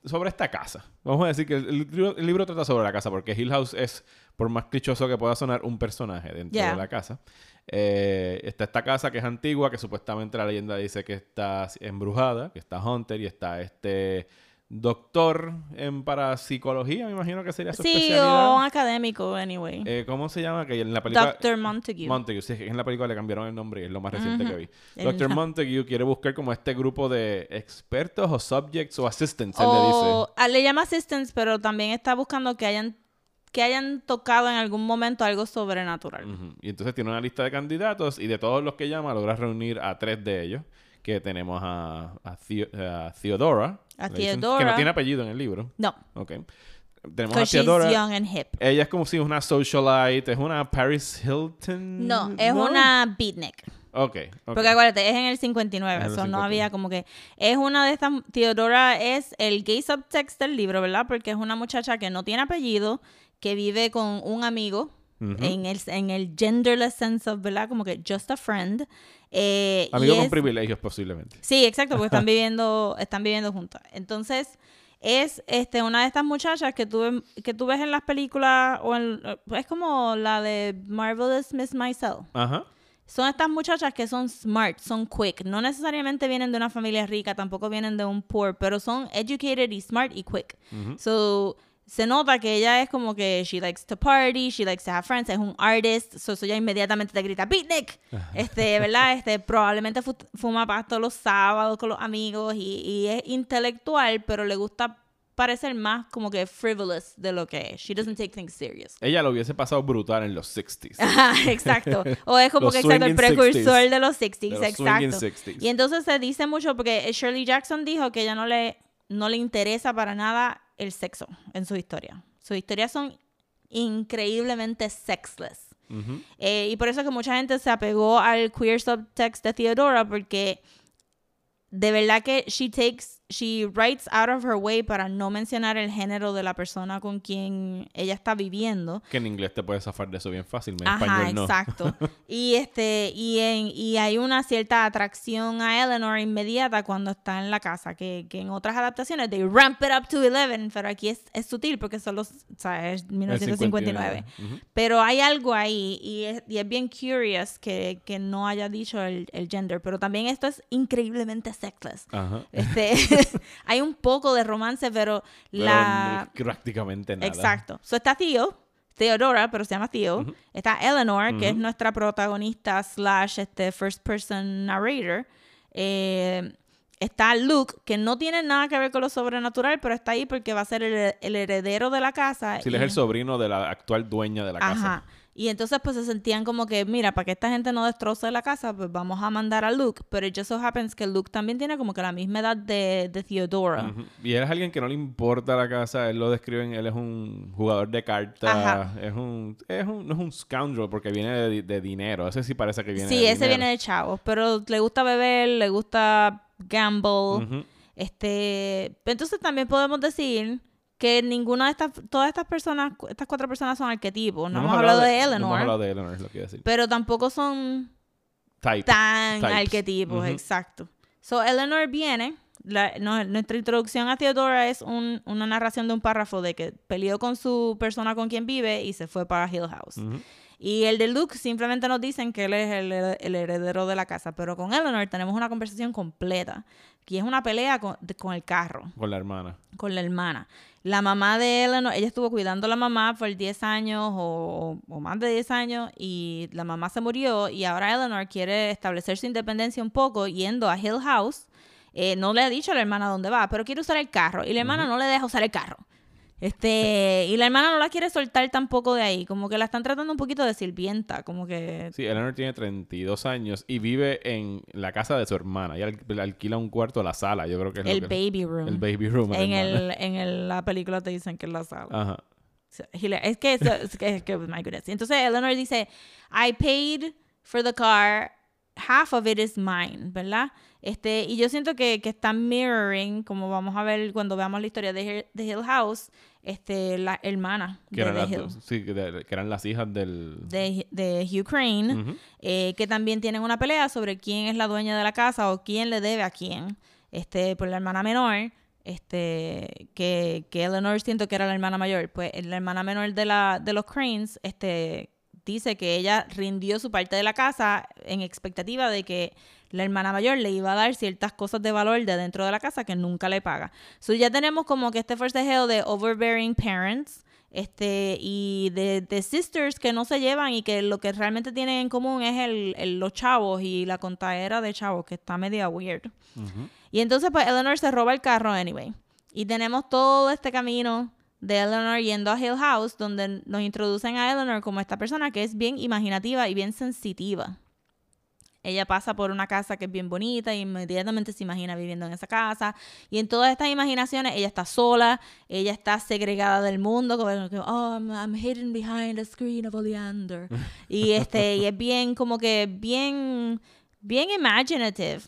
sobre esta casa. Vamos a decir que el, el libro, el libro trata sobre la casa, porque Hill House es, por más clichoso que pueda sonar, un personaje dentro Ya. de la casa. Eh, está esta casa que es antigua, que supuestamente la leyenda dice que está embrujada, que está Hunter, y está este doctor en parapsicología, me imagino que sería su Sí, especialidad. o un académico, anyway. Eh, ¿Cómo se llama? Que en la película... Dr. Montague. Montague, sí, en la película le cambiaron el nombre y es lo más reciente que vi. El- Dr. Montague quiere buscar como este grupo de expertos o subjects o assistants, él le O ah, le llama assistants, pero también está buscando que hayan que hayan tocado en algún momento algo sobrenatural. Y entonces tiene una lista de candidatos y de todos los que llama logra reunir a tres de ellos. Que tenemos a, a, Theo- a Theodora. A Que Theodora. no tiene apellido en el libro. No, Ok. Tenemos a because she's Theodora. young and hip. Ella es como si es una socialite, es una Paris Hilton. No, es una beatnik. Ok. ok. Porque acuérdate, es en el 59, Es en el eso no 59. había como que... Es una de estas... Theodora es el gay subtext del libro, ¿verdad? Porque es una muchacha que no tiene apellido, que vive con un amigo en, el, en el genderless sense of, ¿verdad? Como que just a friend. Eh, con es- privilegios, posiblemente. Sí, exacto, porque están viviendo, están viviendo juntas. Entonces, es este una de estas muchachas que tú, que tú ves en las películas, o en, es como la de Marvelous Miss Maisel. Ajá. Son estas muchachas que son smart, son quick. No necesariamente vienen de una familia rica, tampoco vienen de un poor, pero son educated y smart y quick. So, se nota que ella es como que she likes to party, she likes to have friends, es un artist, so, so ella inmediatamente te grita beatnik, este, ¿verdad? Este, probablemente fu- fuma pasto los sábados con los amigos y, y es intelectual, pero le gusta parecer más como que frivolous de lo que es. She doesn't take things serious. Ella lo hubiese pasado brutal en los 60s. Ajá, exacto. O es como que exacto, el precursor 60s. de los 60s, De los exacto. 60s. Y entonces se dice mucho porque Shirley Jackson dijo que ella no le, no le interesa para nada el sexo en su historia. Sus historias son increíblemente sexless. Eh, y por eso es que mucha gente se apegó al queer subtext de Theodora porque de verdad que she takes, she writes out of her way para no mencionar el género de la persona con quien ella está viviendo. Que en inglés te puedes zafar de eso bien fácil, en Ajá, español no. exacto. y este y en y hay una cierta atracción a Eleanor inmediata cuando está en la casa que, que en otras adaptaciones they ramp it up to 11, pero aquí es, es sutil porque son los, o sea, es 1959. Ujú. Pero hay algo ahí y es, y es bien curious que, que no haya dicho el, el gender, pero también esto es increíblemente sexless. Ajá. Este, hay un poco de romance, pero Pero la prácticamente nada. Exacto. So está Theo, Theodora, pero se llama Theo. Está Eleanor, que es nuestra protagonista slash este first person narrator. Eh, está Luke, que no tiene nada que ver con lo sobrenatural, pero está ahí porque va a ser el, el heredero de la casa. Si él es el sobrino de la actual dueña de la casa. Y entonces pues se sentían como que, mira, para que esta gente no destroce la casa, pues vamos a mandar a Luke. Pero it just so happens que Luke también tiene como que la misma edad de, de Theodora. Y él es alguien que no le importa la casa, él lo describen, él es un jugador de cartas, es un, es un, no es un scoundrel porque viene de, di- de dinero, ese sí parece que viene Sí, de ese dinero. viene de chavos, pero le gusta beber, le gusta gamble. Este, entonces también podemos decir que ninguna de estas, todas estas personas, estas cuatro personas son arquetipos. No, hemos hablado de, No Eleanor, hemos hablado de Eleanor, es lo que iba a decir. pero tampoco son Type. tan Types. arquetipos, exacto. So, Eleanor viene, la- no- nuestra introducción a Theodora es un- una narración de un párrafo de que peleó con su persona con quien vive y se fue para Hill House. Y el de Luke simplemente nos dicen que él es el, el heredero de la casa, pero con Eleanor tenemos una conversación completa, que es una pelea con, con el carro Con la hermana. con la hermana. La mamá de Eleanor, ella estuvo cuidando a la mamá por 10 años o, o más de 10 años y la mamá se murió y ahora Eleanor quiere establecer su independencia un poco yendo a Hill House. Eh, no le ha dicho a la hermana dónde va, pero quiere usar el carro y la hermana no le deja usar el carro. Este, y la hermana no la quiere soltar tampoco de ahí, como que la están tratando un poquito de sirvienta, como que Sí, Eleanor tiene 32 años y vive en la casa de su hermana. Ella al- alquila un cuarto a la sala, yo creo que es el lo que... baby room. El baby room. en el, en el- la película te dicen que es la sala. Ajá. Es que, es, es que, es que, my goodness. Entonces Eleanor dice, I paid for the car, half of it is mine, ¿verdad? Este, y yo siento que, que está mirroring, como vamos a ver cuando veamos la historia de, Hill- de Hill House, este, la hermana Que de, eran, The las, Hill, sí, que, eran las hijas del... de, de Hugh Crane, eh, que también tienen una pelea sobre quién es la dueña de la casa o quién le debe a quién. Este, por la hermana menor, este, que, que Eleanor siento que era la hermana mayor. Pues la hermana menor de la, de los Cranes, este, dice que ella rindió su parte de la casa en expectativa de que la hermana mayor le iba a dar ciertas cosas de valor de dentro de la casa que nunca le paga. So ya tenemos como que este forcejeo de overbearing parents este y de, de sisters que no se llevan y que lo que realmente tienen en común es el, el- los chavos y la contadera de chavos que está media weird. Y entonces pues Eleanor se roba el carro anyway. Y tenemos todo este camino de Eleanor yendo a Hill House donde nos introducen a Eleanor como esta persona que es bien imaginativa y bien sensitiva. Ella pasa por una casa que es bien bonita y inmediatamente se imagina viviendo en esa casa. Y en todas estas imaginaciones, ella está sola, ella está segregada del mundo, como que, oh, I'm, I'm hidden behind a screen of oleander. y, este, y es bien, como que, bien, bien imaginative.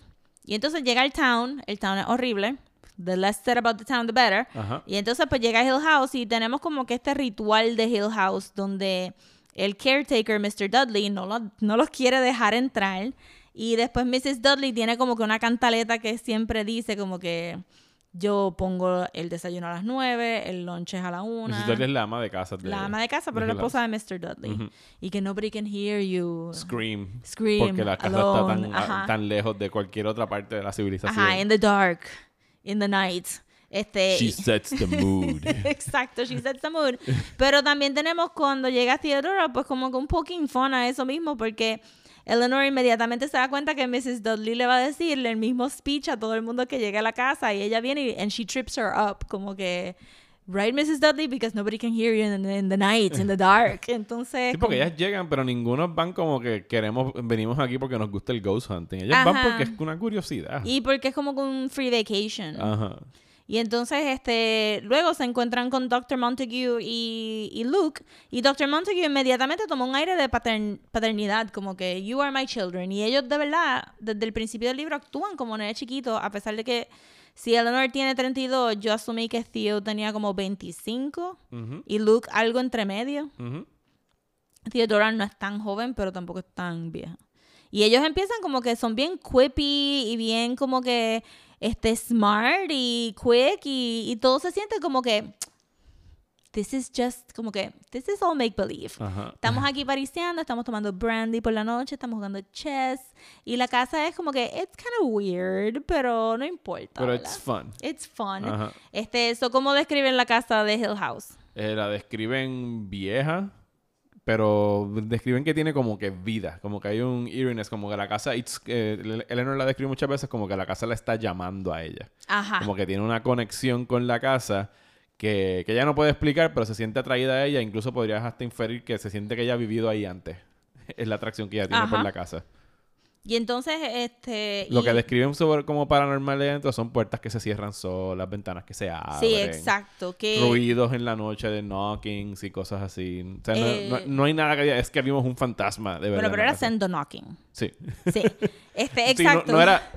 Y entonces llega al town, el town es horrible. The less said about the town, the better. Ajá. Y entonces pues llega a Hill House y tenemos como que este ritual de Hill House donde el caretaker, Mr. Dudley, no, lo- no los quiere dejar entrar. Y después Mrs. Dudley tiene como que una cantaleta que siempre dice como que yo pongo el desayuno a las 9, el lunch es a la 1. Mrs. Dudley es la ama de casa. De, La ama de casa, pero de la esposa de Mr. Dudley. Ujú. Y que nobody can hear you. Scream. Scream, Porque la casa alone, está tan, ajá. tan lejos de cualquier otra parte de la civilización. Ajá, in the dark, in the night. Este, She sets the mood. Exacto, she sets the mood. Pero también tenemos cuando llega Theodora, pues como que un poking fun a eso mismo, porque Eleanor inmediatamente se da cuenta que Mrs. Dudley le va a decirle el mismo speech a todo el mundo que llega a la casa y ella viene y and she trips her up, como que right Mrs. Dudley because nobody can hear you in, in the night, in the dark. Entonces, Sí, porque como- ellas llegan, pero ninguno van como que queremos, venimos aquí porque nos gusta el ghost hunting. Ellas van Ajá. porque es una curiosidad. y porque es como que un free vacation. Ajá. Y entonces, este, luego se encuentran con Dr. Montague y, y Luke. Y Dr. Montague inmediatamente tomó un aire de patern- paternidad, como que, you are my children. Y ellos, de verdad, desde el principio del libro actúan como nene chiquito, a pesar de que si Eleanor tiene 32, yo asumí que Theo tenía como 25 Ujú, y Luke algo entre medio. ujú. Theodora no es tan joven, pero tampoco es tan vieja. Y ellos empiezan como que son bien quippy y bien como que este smart y quick y, y todo se siente como que this is just como que this is all make believe. Ajá. Estamos aquí pariciando, estamos tomando brandy por la noche, estamos jugando chess y la casa es como que it's kind of weird, pero no importa. Pero it's fun. It's fun. Ajá. Este, eso cómo describen la casa de Hill House. Eh, la describen vieja, pero describen que tiene como que vida, como que hay un eeriness, como que la casa, it's, eh, Eleanor la describe muchas veces como que la casa la está llamando a ella. Ajá. Como que tiene una conexión con la casa que, que ella no puede explicar, pero se siente atraída a ella. Incluso podrías hasta inferir que se siente que ella ha vivido ahí antes. Es la atracción que ella tiene por la casa. Y entonces, este... Lo y- que describen sobre como paranormal de dentro son puertas que se cierran solas, ventanas que se abren. Sí, exacto. Que Ruidos en la noche de knockings y cosas así. O sea, no- Eh, no, no hay nada que diga, es que vimos un fantasma, de verdad. Bueno, en pero era sendo knocking. Sí. Sí. Este, Sí, no- exacto. no, era.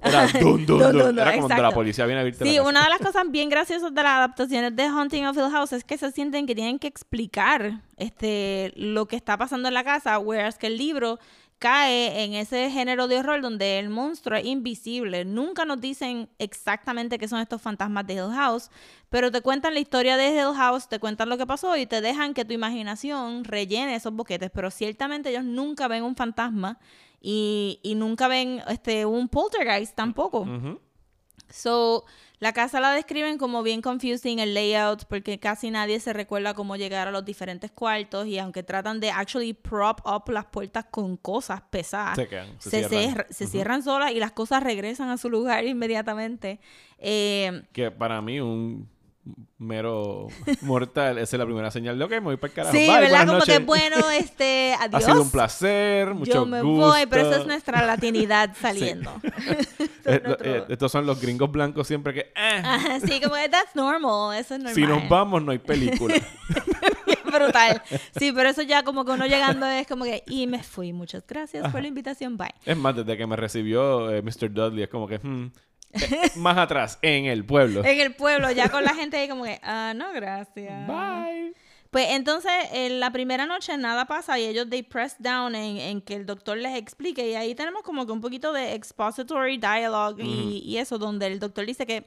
Era dun, dun, Dun, Era como cuando la policía viene a abrirte Sí, la una de las cosas bien graciosas de las adaptaciones de Haunting of Hill House es que se sienten que tienen que explicar este, lo que está pasando en la casa, whereas que el libro cae en ese género de horror donde el monstruo es invisible. Nunca nos dicen exactamente qué son estos fantasmas de Hill House, pero te cuentan la historia de Hill House, te cuentan lo que pasó y te dejan que tu imaginación rellene esos boquetes, pero ciertamente ellos nunca ven un fantasma y, y nunca ven este, un poltergeist tampoco. So, la casa la describen como bien confusing el layout porque casi nadie se recuerda cómo llegar a los diferentes cuartos y aunque tratan de actually prop up las puertas con cosas pesadas, Se quedan, se se, cierran. cierra- se cierran solas y las cosas regresan a su lugar inmediatamente. Eh, Que para mí un mero mortal esa es la primera señal de ok, me voy para el carajo. sí, Bye, ¿verdad? Como que noches. bueno, este, Ha adiós. sido un placer, mucho Yo me gusto. voy, pero eso es nuestra latinidad saliendo. Eh, lo- eh, estos son los gringos blancos siempre que eh, Ajá, sí, como que that's normal, eso es normal. si nos vamos no hay película. brutal. Sí, pero eso ya como que uno llegando es como que, y me fui, muchas gracias por la invitación, bye. es más, desde que me recibió eh, Mr. Dudley es como que hmm, eh, más atrás en el pueblo. En el pueblo, ya con la gente ahí como que, ah, no, gracias. Bye. Pues entonces, en la primera noche nada pasa y ellos they press down en, en que el doctor les explique y ahí tenemos como que un poquito de expository dialogue y, y eso, donde el doctor dice que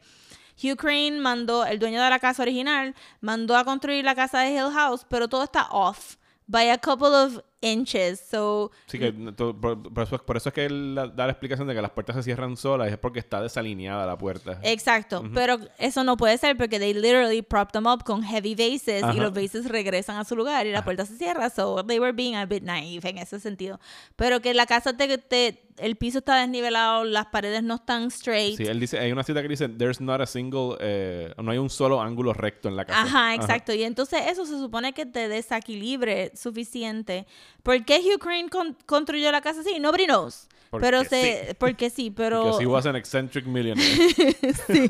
Hugh Crane mandó, el dueño de la casa original, mandó a construir la casa de Hill House, pero todo está off by a couple of inches. So, Sí, que por, eso, por eso es que él da la explicación de que las puertas se cierran solas es porque está desalineada la puerta. Exacto, pero eso no puede ser porque they literally prop them up con heavy vases y los vases regresan a su lugar y la puerta se cierra, so they were being a bit naive en ese sentido. Pero que la casa te, te- el piso está desnivelado, las paredes no están straight. Sí, él dice, hay una cita que dice, there's not a single, eh, no hay un solo ángulo recto en la casa. Ajá, exacto. Y entonces eso se supone que te desequilibre suficiente. ¿Por qué Hugh Crane con- construyó la casa así? Nobody knows. Porque pero se, sí. porque sí, pero Because he was an eccentric millionaire. sí.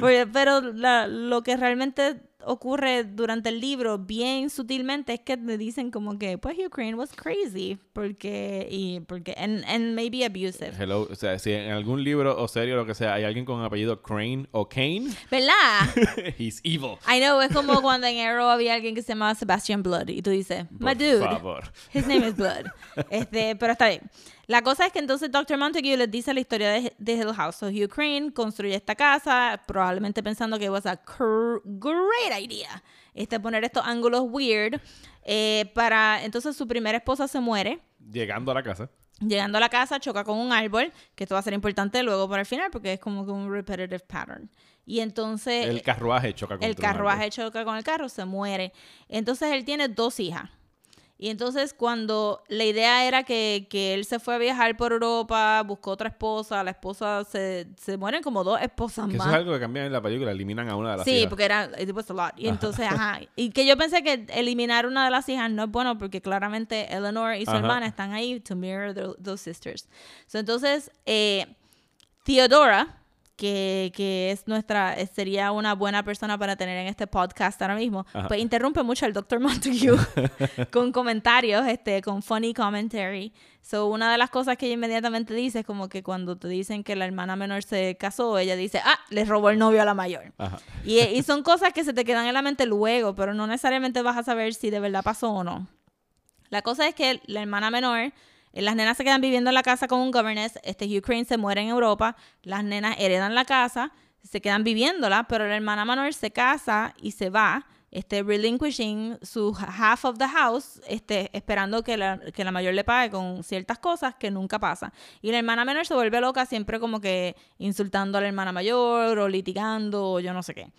Pero, pero la- lo que realmente ocurre durante el libro, bien sutilmente, es que te dicen como que, pues Crane was crazy, porque, y, porque, and, and maybe abusive. Hello, o sea, si en algún libro o serie o lo que sea hay alguien con apellido Crane o Kane, ¿Verdad? he's evil. I know, es como cuando en Arrow había alguien que se llamaba Sebastian Blood y tú dices, my Por dude, favor. his name is Blood. Este, pero está bien. La cosa es que entonces Dr. Montague les dice la historia de, de Hill House. So Hugh Crane construye esta casa, probablemente pensando que was a great idea. Este, poner estos ángulos weird. eh, para, entonces su primera esposa se muere. Llegando a la casa. Llegando a la casa, choca con un árbol, que esto va a ser importante luego para el final, porque es como un repetitive pattern. Y entonces El carruaje choca contra el carruaje choca con el carro, se muere. Entonces él tiene dos hijas. Y entonces cuando la idea era que, que él se fue a viajar por Europa, buscó otra esposa, la esposa se, se mueren como dos esposas Que eso más. es algo que cambian en la película, eliminan a una de las Sí, hijas. porque era, it was a lot. Y entonces, ajá. Y que yo pensé que eliminar una de las hijas no es bueno porque claramente Eleanor y su Ajá. hermana están ahí to mirror tho- those sisters. So, entonces, eh, Theodora, que, que es nuestra, eh, sería una buena persona para tener en este podcast ahora mismo, Ajá. pues interrumpe mucho al Dr. Montague con comentarios, este, con funny commentary. So, una de las cosas que ella inmediatamente dice es como que cuando te dicen que la hermana menor se casó, ella dice, ah, le robó el novio a la mayor. Ajá. Y, y son cosas que se te quedan en la mente luego, pero no necesariamente vas a saber si de verdad pasó o no. La cosa es que la hermana menor, las nenas se quedan viviendo en la casa con un governess, este Crane se muere en Europa, las nenas heredan la casa, se quedan viviéndola, pero la hermana menor se casa y se va, este, relinquishing su half of the house, este, esperando que la, que la mayor le pague con ciertas cosas que nunca pasa. Y la hermana menor se vuelve loca siempre como que insultando a la hermana mayor o litigando o yo no sé qué.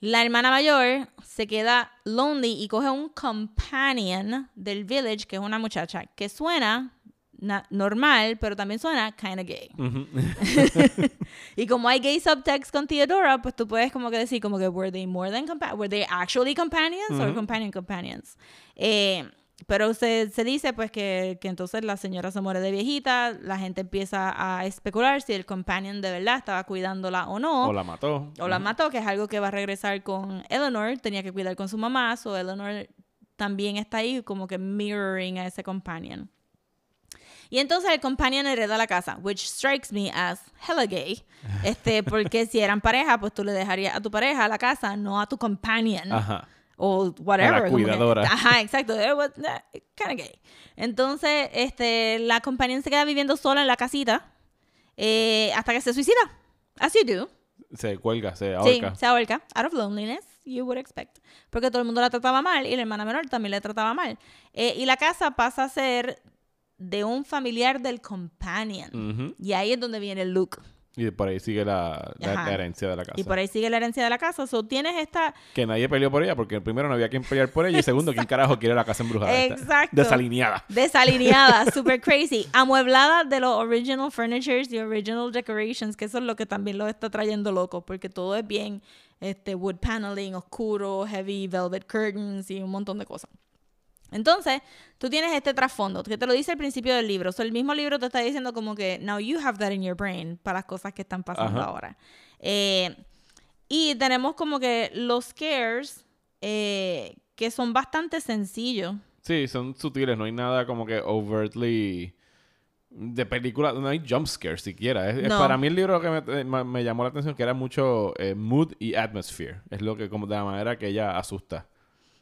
La hermana mayor se queda lonely y coge un companion del village, que es una muchacha que suena na- normal, pero también suena kinda gay. Ujú. Y como hay gay subtext con Theodora, pues tú puedes como que decir como que were they more than compa- were they actually companions or companion companions. Eh, pero se, se dice pues que, que entonces la señora se muere de viejita, la gente empieza a especular si el companion de verdad estaba cuidándola o no. O la mató. O la mató, que es algo que va a regresar con Eleanor. Tenía que cuidar con su mamá, so Eleanor también está ahí como que mirroring a ese companion. Y entonces el companion hereda la casa, which strikes me as hella gay. Este, porque si eran pareja, pues tú le dejarías a tu pareja la casa, no a tu companion. Ajá. O whatever. como que- cuidadora. ajá, exacto. It was kind of gay. Entonces, este, la companion se queda viviendo sola en la casita eh, hasta que se suicida. As you do. Se cuelga, se Sí, ahorca. se ahorca. Out of loneliness, you would expect. Porque todo el mundo la trataba mal y la hermana menor también la trataba mal. Eh, y la casa pasa a ser de un familiar del companion. Ujú. Y ahí es donde viene Luke. Y por ahí sigue la, la- la herencia de la casa. Y por ahí sigue la herencia de la casa. So, tienes esta... Que nadie peleó por ella, porque primero no había quien pelear por ella y segundo, ¿quién carajo quiere la casa embrujada? Exacto. Desalineada. Desalineada, super crazy, amueblada de los original furnitures y original decorations, que eso es lo que también lo está trayendo loco, porque todo es bien este wood paneling oscuro, heavy velvet curtains y un montón de cosas. Entonces, tú tienes este trasfondo que te lo dice al principio del libro. O sea, el mismo libro te está diciendo como que, now you have that in your brain para las cosas que están pasando Ajá. ahora. Eh, y tenemos como que los scares eh, que son bastante sencillos. Sí, son sutiles, no hay nada como que overtly de película, no hay jump scares siquiera. Es, es No. para mí el libro que me, me- me llamó la atención que era mucho eh, mood y atmosphere. Es lo que como de la manera que ella asusta.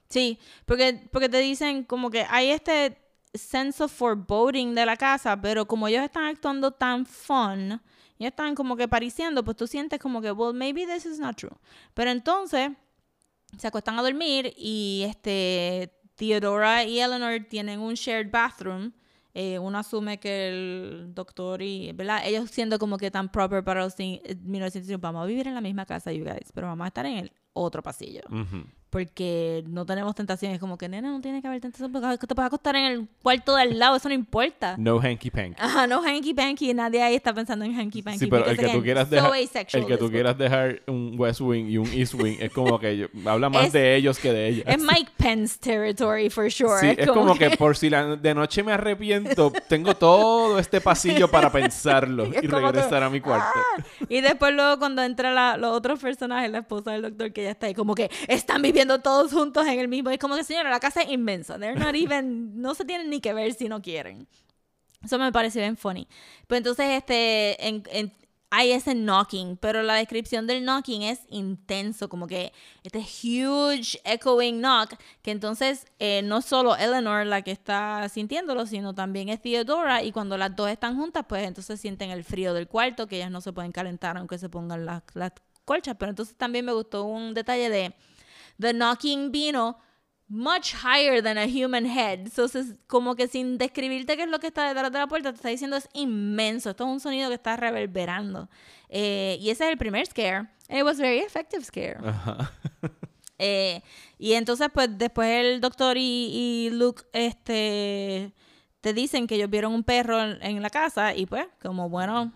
Sí, porque, porque te dicen como que hay este sense of foreboding de la casa, pero como ellos están actuando tan fun, y están como que pareciendo, pues tú sientes como que, well, maybe this is not true. Pero entonces se acuestan a dormir y este Theodora y Eleanor tienen un shared bathroom. Eh, uno asume que el doctor y, ¿verdad? Ellos siendo como que tan proper para los cin- 1905, vamos a vivir en la misma casa, you guys, pero vamos a estar en el otro pasillo. Porque no tenemos tentación. Es como que, nena, no tiene que haber tentación porque te puedes acostar en el cuarto de al lado, eso no importa. No hanky panky. Ajá, no hanky panky, nadie ahí está pensando en hanky panky. Sí, pero el que tú quieras so dejar, asexual el que tú quieras dejar un West Wing y un East Wing es como que yo- habla más Es- de ellos que de ellas. Es Mike Pence territory for sure. Sí, es como que por si la, de noche me arrepiento, tengo todo este pasillo para pensarlo y que, regresar a mi cuarto. ¡ah! Y después luego cuando entra la- los otros personajes, la esposa del doctor que ya está ahí, como que están viviendo todos juntos en el mismo. Es como que, señora, la casa es inmensa. They're not even, no se tienen ni que ver si no quieren. Eso me pareció bien funny. Pues entonces, este, en- en- hay ese knocking, pero la descripción del knocking es intenso, como que este huge echoing knock, que entonces eh, no solo Eleanor la que está sintiéndolo, sino también es Theodora, y cuando las dos están juntas, pues entonces sienten el frío del cuarto, que ellas no se pueden calentar aunque se pongan las, las colchas, pero entonces también me gustó un detalle de the knocking vino much higher than a human head. Entonces, como que sin describirte qué es lo que está detrás de la puerta, te está diciendo es inmenso. Esto es un sonido que está reverberando. Eh, y ese es el primer scare. And it was very effective scare. Ajá. Eh, y entonces, pues, después el doctor y, y Luke, este, te dicen que ellos vieron un perro en, en la casa y pues, como bueno,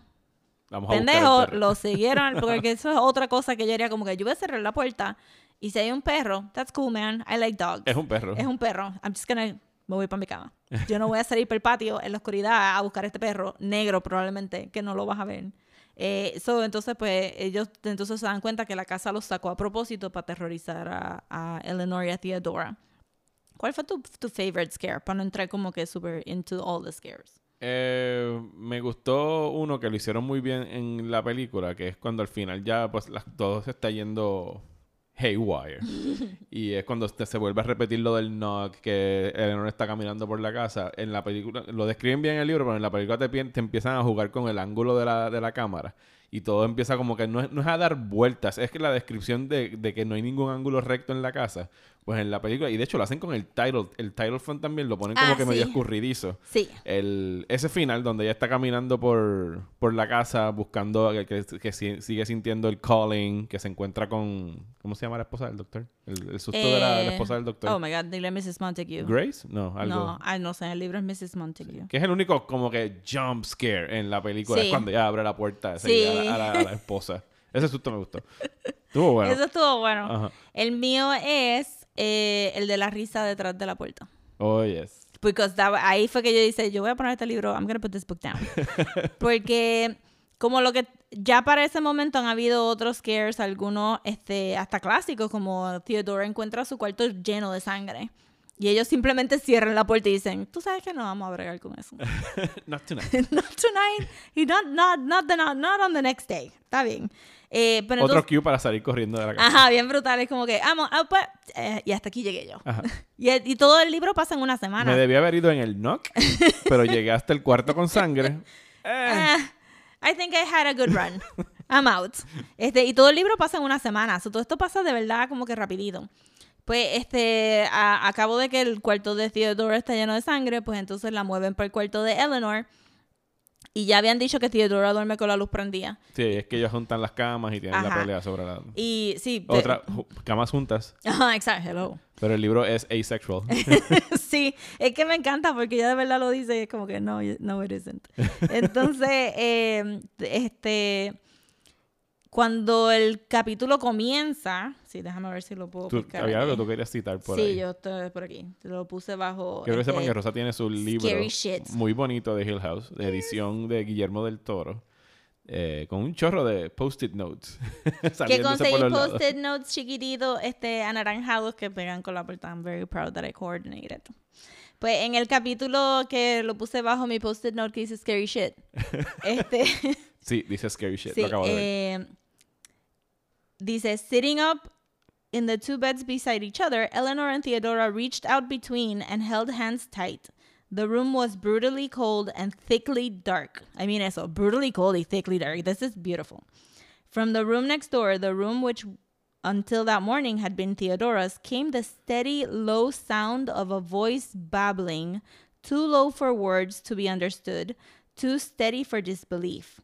Vamos pendejo, lo siguieron, porque eso es otra cosa que yo haría como que yo voy a cerrar la puerta y si hay un perro, that's cool, man, I like dogs. Es un perro. Es un perro. I'm just gonna me voy para mi cama. Yo no voy a salir por el patio en la oscuridad a buscar este perro negro probablemente, que no lo vas a ver. Eh, so, entonces, pues, ellos entonces se dan cuenta que la casa los sacó a propósito para aterrorizar a, a Eleanor y a Theodora. ¿Cuál fue tu, tu favorite scare? Para no entrar como que super into all the scares. Eh, me gustó uno que lo hicieron muy bien en la película, que es cuando al final ya pues la- todo se está yendo haywire. y es cuando se vuelve a repetir lo del knock, que Eleanor está caminando por la casa. En la película, lo describen bien en el libro, pero en la película te empiezan a jugar con el ángulo de la, de la cámara. Y todo empieza como que no es, no es a dar vueltas, es que la descripción de, de que no hay ningún ángulo recto en la casa, pues en la película, y de hecho lo hacen con el title, el title front también lo ponen como Ah, que medio escurridizo Sí. el, ese final donde ella está caminando por, por la casa buscando que, que- que si- sigue sintiendo el calling, que se encuentra con... ¿Cómo se llama la esposa del doctor? El, el susto de, la, de la Eh, esposa del doctor. Oh my God, dile Mrs. Montague. ¿Grace? No, algo... No, ah, no sé, el libro es Mrs. Montague. Que es el único como que jump scare en la película. Es cuando ella abre la puerta esa Sí. y a, la, a la- a la esposa. Ese susto me gustó. Estuvo bueno. Eso estuvo bueno. Ajá. El mío es eh, el de la risa detrás de la puerta. Oh, yes. Because that- ahí fue que yo dije, yo voy a poner este libro, I'm gonna put this book down. Porque como lo que ya para ese momento han habido otros scares, algunos este, hasta clásicos, como Theodora encuentra su cuarto lleno de sangre. Y ellos simplemente cierran la puerta y dicen, tú sabes que no vamos a bregar con eso. Not tonight. not tonight y not, not, not, the, not, not on the next day. Está bien. Eh, pero Otro entonces- cue para salir corriendo de la casa. Ajá, bien brutal. Es como que, vamos, ah, pues, eh, y hasta aquí llegué yo. Ajá. Y, y todo el libro pasa en una semana. Me debía haber ido en el knock, pero llegué hasta el cuarto con sangre. Eh, Ah, I think I had a good run. I'm out. Este, y todo el libro pasa en una semana. So, todo esto pasa de verdad como que rapidito. Pues, este, a, a cabo de que el cuarto de Theodora está lleno de sangre, pues entonces la mueven para el cuarto de Eleanor. Y ya habían dicho que Theodora duerme con la luz prendida. Sí, es que ellos juntan las camas y tienen la pelea sobre la... Y sí. Otra, ju- camas juntas. Ajá, exacto. Hello. Pero el libro es asexual. sí, es que me encanta porque ya de verdad lo dice y es como que no, no, it isn't. Entonces, eh, este, cuando el capítulo comienza, sí, déjame ver si lo puedo Tú- buscar había algo aquí. que tú querías citar por sí, ahí. yo estoy por aquí. Lo puse bajo. Quiero que sepan este, que Rosa tiene su libro muy bonito de Hill House, de edición de Guillermo del Toro, eh, con un chorro de post-it notes. que conseguí post-it notes chiquititos, este, anaranjados que pegan con la portada. I'm very proud that I coordinated. Pues en el capítulo que lo puse bajo mi post-it note que dice Scary Shit. este. Sí, dice Scary Shit, Sí, lo acabo de ver. eh, dice, sitting up in the two beds beside each other, Eleanor and Theodora reached out between and held hands tight. The room was brutally cold and thickly dark. I mean, eso, brutally cold and thickly dark. This is beautiful. From the room next door, the room which until that morning had been Theodora's, came the steady, low sound of a voice babbling, too low for words to be understood, too steady for disbelief.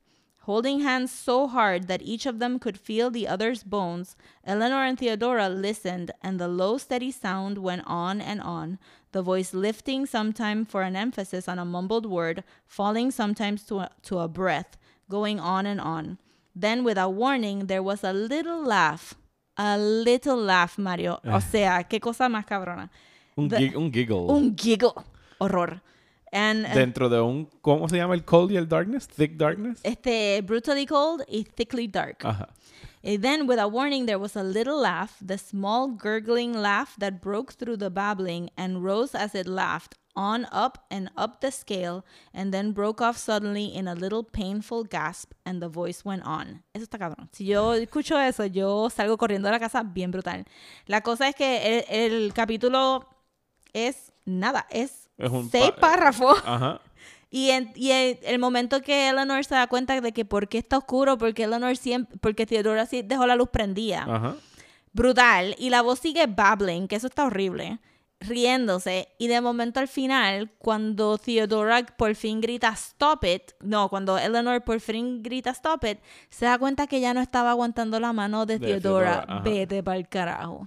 Holding hands so hard that each of them could feel the other's bones, Eleanor and Theodora listened, and the low, steady sound went on and on, the voice lifting sometime for an emphasis on a mumbled word, falling sometimes to a, to a breath, going on and on. Then, without warning, there was a little laugh. A little laugh, Mario. O eh. sea, qué cosa más cabrona. Un, The- gig- un giggle. Un giggle. Horror. And, uh, Dentro de un... ¿Cómo se llama el cold y el darkness? Thick darkness. este, brutally cold y thickly dark. Ajá. And then, without warning, there was a little laugh, the small gurgling laugh that broke through the babbling and rose as it laughed, on up and up the scale, and then broke off suddenly in a little painful gasp, and the voice went on. Eso está cabrón. Si yo escucho eso, yo salgo corriendo de la casa bien brutal. La cosa es que el, el capítulo es nada, es, Es un seis pa- párrafos. Ajá. Y, en, y en el momento que Eleanor se da cuenta de que por qué está oscuro, porque Eleanor siempre, porque Theodora sí dejó la luz prendida. Ajá. Brutal. Y la voz sigue babbling, que eso está horrible. Riéndose. Y de momento al final, cuando Theodora por fin grita stop it, no, cuando Eleanor por fin grita stop it, se da cuenta que ya no estaba aguantando la mano de, De Theodora. Vete para el carajo.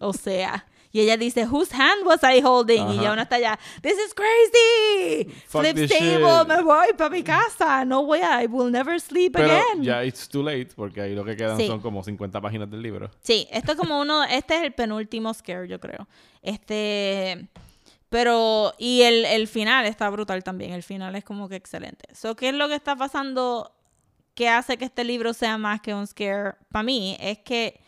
o sea. Y ella dice, whose hand was I holding? Y ya uno está allá, this is crazy. Fuck Flip table, shit. me voy para mi casa. No way, I will never sleep Pero again. ya it's too late porque ahí lo que quedan Sí. son como 50 páginas del libro. Sí, esto es como uno, este es el penúltimo scare, yo creo. Este, pero, y el, el final está brutal también, el final es como que excelente. So, ¿qué es lo que está pasando que hace que este libro sea más que un scare para mí? Es que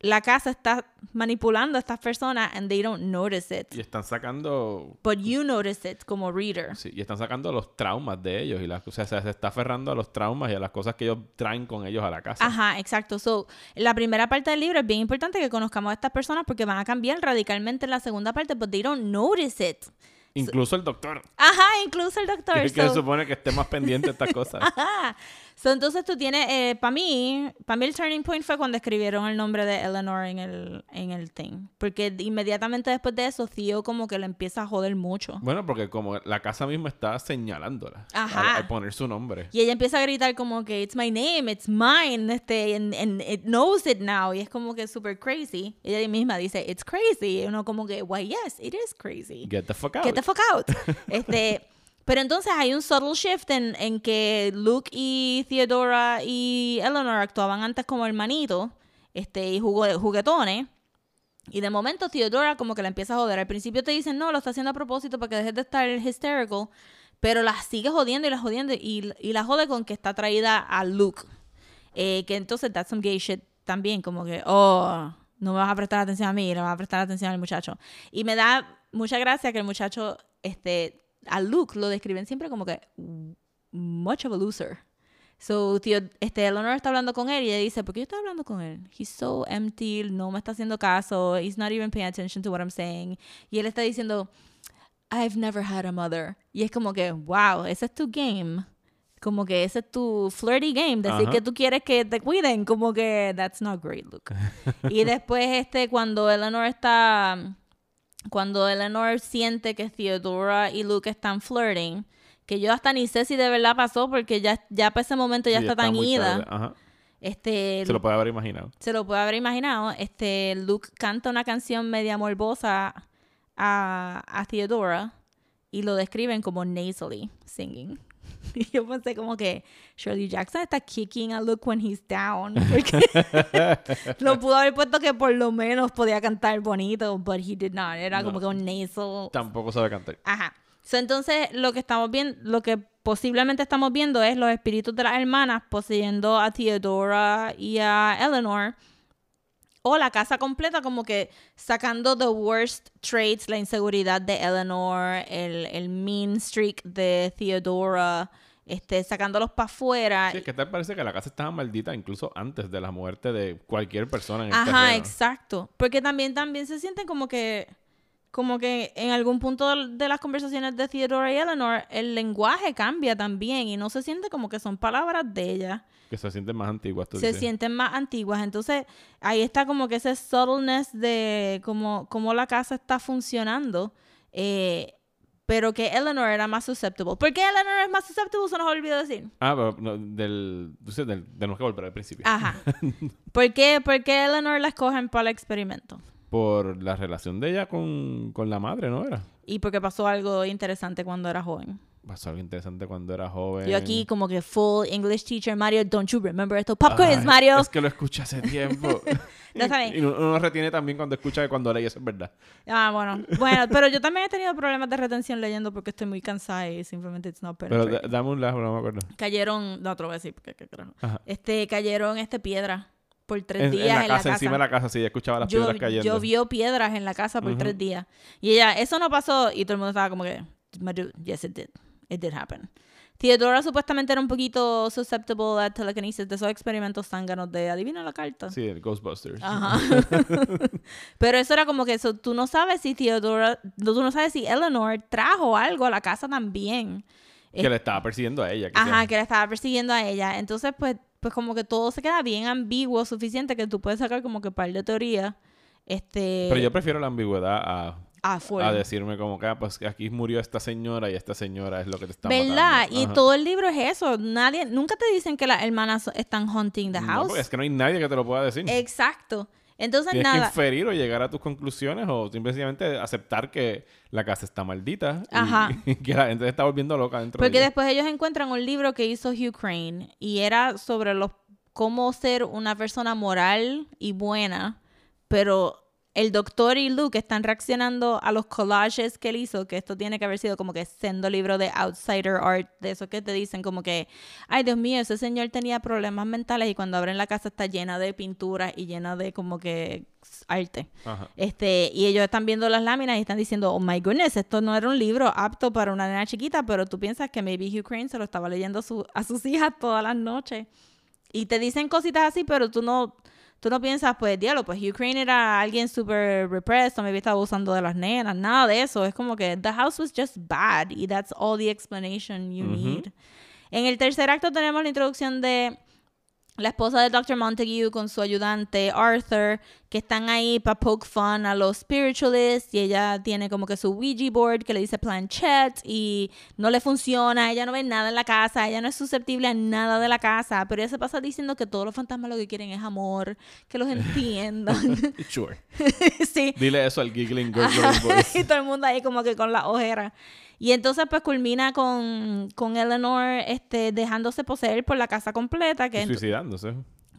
la casa está manipulando a estas personas and they don't notice it. Y están sacando... But you notice it como reader. sí, y están sacando los traumas de ellos. Y las, o sea, se, está aferrando a los traumas y a las cosas que ellos traen con ellos a la casa. Ajá, exacto. So, la primera parte del libro es bien importante que conozcamos a estas personas porque van a cambiar radicalmente en la segunda parte, but they don't notice it. Incluso el doctor. Ajá, incluso el doctor. Que, que so- se supone que esté más pendiente de estas cosas. Ajá. So, entonces tú tienes, para mí, para mí el turning point fue cuando escribieron el nombre de Eleanor en el, en el thing. Porque inmediatamente después de eso, Theo como que le empieza a joder mucho. Bueno, porque como la casa misma está señalándola Ajá. Al, al poner su nombre. Y ella empieza a gritar como que, it's my name, it's mine, este, and, and it knows it now. Y es como que super crazy. Ella misma dice, it's crazy. Y uno como que, why, yes, it is crazy. Get the fuck out. Get the fuck out. este, pero entonces hay un subtle shift en, en que Luke y Theodora y Eleanor actuaban antes como hermanitos este, y juguetones. Y de momento Theodora como que la empieza a joder. Al principio te dicen, no, lo está haciendo a propósito para que dejes de estar hysterical. Pero la sigue jodiendo y la jodiendo. Y, y la jode con que está traída a Luke. Eh, que entonces that's some gay shit también. Como que, oh, no me vas a prestar atención a mí, le vas a prestar atención al muchacho. Y me da mucha gracia que el muchacho, este, a Luke lo describen siempre como que much of a loser. So, tío, este, Eleanor está hablando con él y ella dice, ¿por qué yo estoy hablando con él? He's so empty, no me está haciendo caso, he's not even paying attention to what I'm saying. Y él está diciendo, I've never had a mother. Y es como que, wow, ese es tu game. Como que ese es tu flirty game. Decir Ajá. que tú quieres que te cuiden. Como que, that's not great, Luke. y después, este, cuando Eleanor está cuando Eleanor siente que Theodora y Luke están flirting, que yo hasta ni sé si de verdad pasó porque ya, ya para ese momento ya Sí, está, tan ida. Este, Se lo puede haber imaginado. se lo puede haber imaginado. Este, Luke canta una canción media morbosa a, a Theodora y lo describen como nasally singing. Y yo pensé como que Shirley Jackson está kicking a Luke when he's down. Porque lo pudo haber puesto que por lo menos podía cantar bonito, but he did not. Era como que un nasal Tampoco sabe cantar. Ajá. So, entonces, lo que estamos viendo, lo que posiblemente estamos viendo es los espíritus de las hermanas poseyendo a Theodora y a Eleanor. O la casa completa, como que sacando the worst traits, la inseguridad de Eleanor, el, el mean streak de Theodora, este, sacándolos para afuera. Sí, es que tal parece que la casa estaba maldita incluso antes de la muerte de cualquier persona en el Ajá, terreno. exacto. Porque también, también se sienten como que, como que en algún punto de las conversaciones de Theodora y Eleanor, el lenguaje cambia también y no se siente como que son palabras de ella. Que se sienten más antiguas, tú se dices. sienten más antiguas. Entonces, ahí está como que ese subtleness de cómo, cómo la casa está funcionando. eh, pero que Eleanor era más susceptible. ¿Por qué Eleanor es más susceptible? Se nos olvidó decir. Ah, pero no, del, del... Tenemos que volver al principio. Ajá. ¿Por qué, ¿Por qué Eleanor la escogen para el experimento? Por la relación de ella con, con la madre, ¿no era? Y porque pasó algo interesante cuando era joven. Pasó algo interesante cuando era joven. Yo aquí como que full English teacher, Mario, don't you remember esto? Pop quiz, Mario. Es que lo escuché hace tiempo. No bien. y uno, uno retiene también cuando escucha que cuando lee eso es verdad. Ah, bueno. Bueno, pero yo también he tenido problemas de retención leyendo porque estoy muy cansada y simplemente it's not Pero dame un lazo, no me acuerdo. Cayeron, no te lo voy a decir porque qué carajo. Este, cayeron este piedra por tres En, en días la casa, encima de la casa, sí, ya escuchaba las Llo- piedras cayendo. Llovió piedras en la casa por Ujú. tres días. Y ella, eso no pasó. Y todo el mundo estaba como que, "My dude, yes, it did. It did happen. Theodora supuestamente era un poquito susceptible a telekinesis de esos experimentos zánganos de adivina la carta. Sí, el Ghostbusters. Ajá. Pero eso era como que eso, tú no sabes si Theodora, tú no sabes si Eleanor trajo algo a la casa también. Que le estaba persiguiendo a ella. que Ajá, sea. que la estaba persiguiendo a ella. Entonces, pues, pues como que todo se queda bien ambiguo, suficiente que tú puedes sacar como que par de teorías. Este. Pero yo prefiero la ambigüedad a, a decirme como que, ah, pues aquí murió esta señora y esta señora es lo que te está ¿Verdad? Y todo el libro es eso. Nadie, nunca te dicen que las hermanas están hunting the house. es que no hay nadie que te lo pueda decir. Exacto. Entonces Tienes nada. que inferir o llegar a tus conclusiones o simplemente aceptar que la casa está maldita Ajá. y que la gente está volviendo loca dentro Porque de ella. después ellos encuentran un libro que hizo Hugh Crane y era sobre los cómo ser una persona moral y buena, pero el doctor y Luke están reaccionando a los collages que él hizo, que esto tiene que haber sido como que sendo libro de outsider art, de eso que te dicen como que, ay Dios mío, ese señor tenía problemas mentales y cuando abren la casa está llena de pinturas y llena de como que arte. Ajá. Este, y ellos están viendo las láminas y están diciendo, oh my goodness, esto no era un libro apto para una nena chiquita, pero tú piensas que maybe Hugh Crane se lo estaba leyendo a, su- a sus hijas todas las noches. Y te dicen cositas así, pero tú no, tú no piensas, pues, diablo, pues Crane era alguien súper repressed, o maybe estaba abusando de las nenas, nada de eso. Es como que the house was just bad, y that's all the explanation you need. En el tercer acto tenemos la introducción de la esposa de Dr. Montague con su ayudante Arthur, que están ahí para poke fun a los spiritualists y ella tiene como que su Ouija board que le dice planchette y no le funciona, ella no ve nada en la casa, ella no es susceptible a nada de la casa, pero ella se pasa diciendo que todos los fantasmas lo que quieren es amor, que los entiendan. Sure. sí. Dile eso al giggling voice. y todo el mundo ahí como que con la ojera. Y entonces pues culmina con, con Eleanor este, dejándose poseer por la casa completa, que Suicidándose.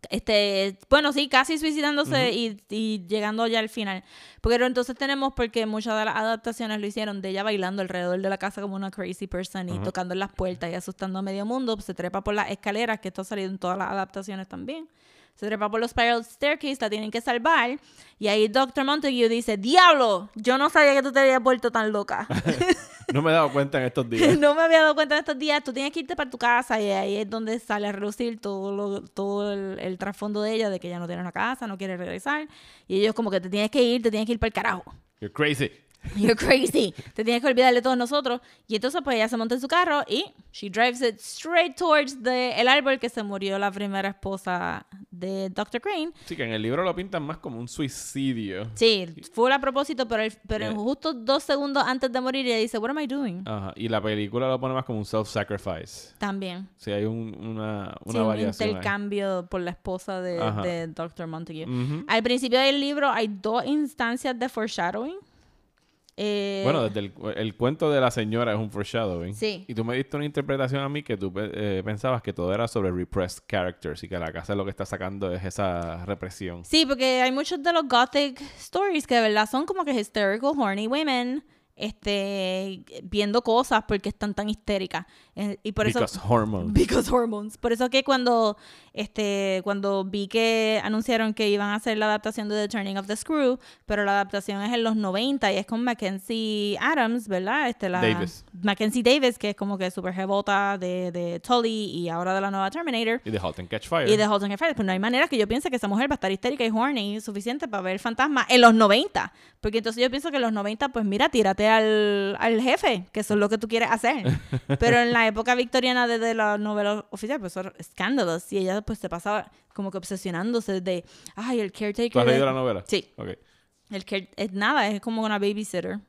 este, bueno, sí, casi suicidándose y, y llegando ya al final. Pero entonces tenemos, porque muchas de las adaptaciones lo hicieron de ella bailando alrededor de la casa como una crazy person y tocando en las puertas y asustando a medio mundo. Se trepa por las escaleras, que esto ha salido en todas las adaptaciones también. Se trepa por los spiral staircase, la tienen que salvar. Y ahí Dr. Montague dice, diablo, yo no sabía que tú te habías vuelto tan loca. No me he dado cuenta en estos días. no me había dado cuenta de estos días. Tú tienes que irte para tu casa y ahí es donde sale a relucir todo, lo- todo el, el trasfondo de ella, de que ella no tiene una casa, no quiere regresar. Y ellos como que te tienes que ir, te tienes que ir para el carajo. You're crazy. You're crazy. te tienes que olvidar de todos nosotros. Y entonces pues ella se monta en su carro y she drives it straight towards the, el árbol que se murió la primera esposa de Dr. Crane. Sí, que en el libro lo pintan más como un suicidio. Sí, fue a propósito, pero, el- pero Yeah. justo dos segundos antes de morir ella dice, what am I doing? Ajá. Y la película lo pone más como un self-sacrifice. También. Sí, hay un- una, una Sí, un variación. ahí. intercambio por la esposa de, de Dr. Montague. Ujú. Al principio del libro hay dos instancias de foreshadowing. Eh, Bueno, desde el, el cuento de la señora es un foreshadowing. Sí. Y tú me diste una interpretación a mí que tú eh, pensabas que todo era sobre repressed characters y que la casa lo que está sacando es esa represión. Sí, porque hay muchos de los gothic stories que de verdad son como que hysterical, horny women este, viendo cosas porque están tan histéricas. Eh, y por eso... Because hormones. Because hormones. Por eso que cuando este cuando vi que anunciaron que iban a hacer la adaptación de The Turning of the Screw, pero la adaptación es en los 90 y es con Mackenzie Adams, ¿verdad? Este, la, Davis. Mackenzie Davis, que es como que super jebota de, de Tully y ahora de la nueva Terminator. Y de Halt and Catch Fire. Y de Halt and Catch Fire. Pues no hay manera que yo piense que esa mujer va a estar histérica y horny suficiente para ver fantasma en los 90. Porque entonces yo pienso que en los 90, pues mira, tírate al, al jefe, que eso es lo que tú quieres hacer. Pero en la época victoriana desde la novela oficial, pues son escándalos. Y ella pues se pasaba como que obsesionándose de, ay, el caretaker. ¿Tú has de- leído la novela? Sí. Ok. El care- es nada, es como una babysitter.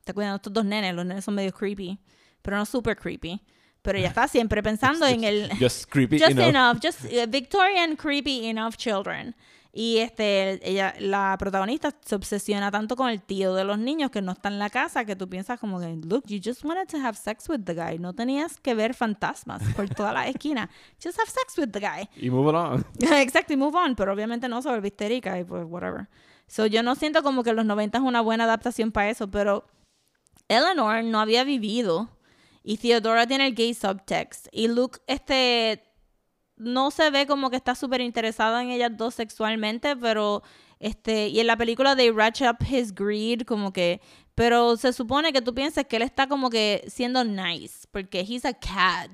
está cuidando a estos dos nenes, los nenes son medio creepy, pero no super creepy. Pero ella está siempre pensando en el... Just creepy just enough. enough, just uh, Victorian creepy enough children. Y este, ella, la protagonista se obsesiona tanto con el tío de los niños que no está en la casa que tú piensas como que, look, you just wanted to have sex with the guy. No tenías que ver fantasmas por toda la esquina. Just have sex with the guy. Y move on. Exacto, y move on. Pero obviamente no se vuelve histérica y pues whatever. So yo no siento como que los 90 es una buena adaptación para eso, pero Eleanor no había vivido y Theodora tiene el gay subtext y Luke este no se ve como que está súper interesado en ellas dos sexualmente, pero este y en la película they ratchet up his greed como que pero se supone que tú piensas que él está como que siendo nice porque he's a cad.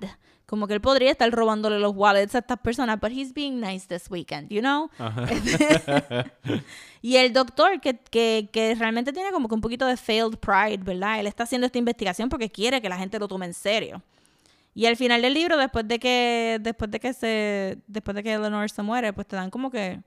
Como que él podría estar robándole los wallets a estas personas, but he's being nice this weekend, you know? Y el doctor, que, que, que realmente tiene como que un poquito de failed pride, ¿verdad? Él está haciendo esta investigación porque quiere que la gente lo tome en serio. Y al final del libro, después de que, después de que se, después de que Eleanor se muere, pues te dan como que,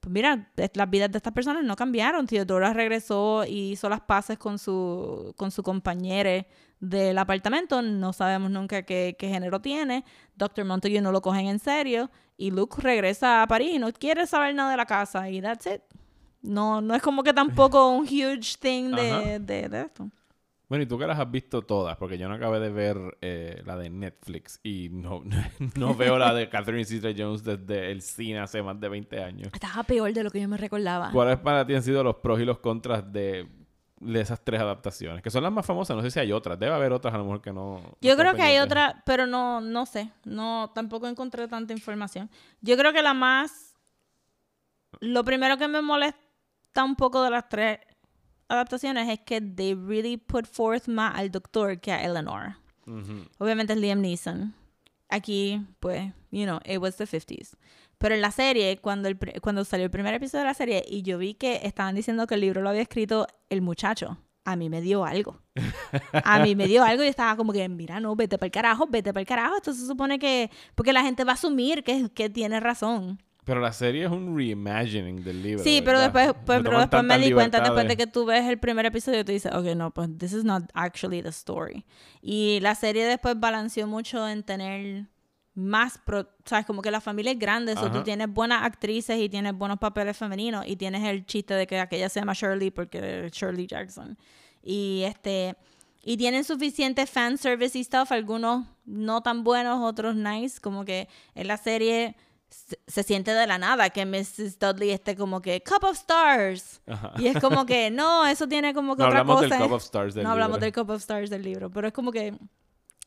pues mira, las vidas de estas personas no cambiaron. Theodora regresó y hizo las paces con su, con su compañero del apartamento. No sabemos nunca qué, qué género tiene. Doctor Montague no lo cogen en serio. Y Luke regresa a París y no quiere saber nada de la casa. Y that's it. No, no es como que tampoco un huge thing de, de esto. Bueno, y tú que las has visto todas, porque yo no acabé de ver eh, la de Netflix y no, no veo la de Catherine Zeta-Jones desde el cine hace más de 20 años. Estaba peor de lo que yo me recordaba. ¿Cuáles para ti han sido los pros y los contras de, de esas tres adaptaciones? Que son las más famosas, no sé si hay otras. Debe haber otras a lo mejor que no. Yo creo que hay pendientes. otra, pero no, no sé. No, tampoco encontré tanta información. Yo creo que la más. Lo primero que me molesta un poco de las tres adaptaciones es que they really put forth más al doctor que a Eleanor. Ujú. Obviamente es Liam Neeson. Aquí, pues, you know, it was the 50s. Pero en la serie, cuando, el, cuando salió el primer episodio de la serie y yo vi que estaban diciendo que el libro lo había escrito el muchacho, a mí me dio algo. A mí me dio algo y estaba como que, mira, no, vete para el carajo, vete para el carajo. Esto se supone que, porque la gente va a asumir que, que tiene razón. Pero la serie es un reimagining del libro. Sí, pero ¿verdad? después, pues, No pero después me di cuenta, después de que tú ves el primer episodio, tú dices, ok, no, pues this is not actually the story. Y la serie después balanceó mucho en tener más, pro- sabes, como que la familia es grande, so tú tienes buenas actrices y tienes buenos papeles femeninos y tienes el chiste de que aquella se llama Shirley porque es Shirley Jackson. Y este... Y tienen suficiente fan service y stuff, algunos no tan buenos, otros nice, como que en la serie se, se siente de la nada que Mrs. Dudley esté como que cup of stars. Ajá. Y es como que no, eso tiene como que No otra hablamos cosa. del Cup of Stars del no hablamos libro. del cup of stars del libro, pero es como que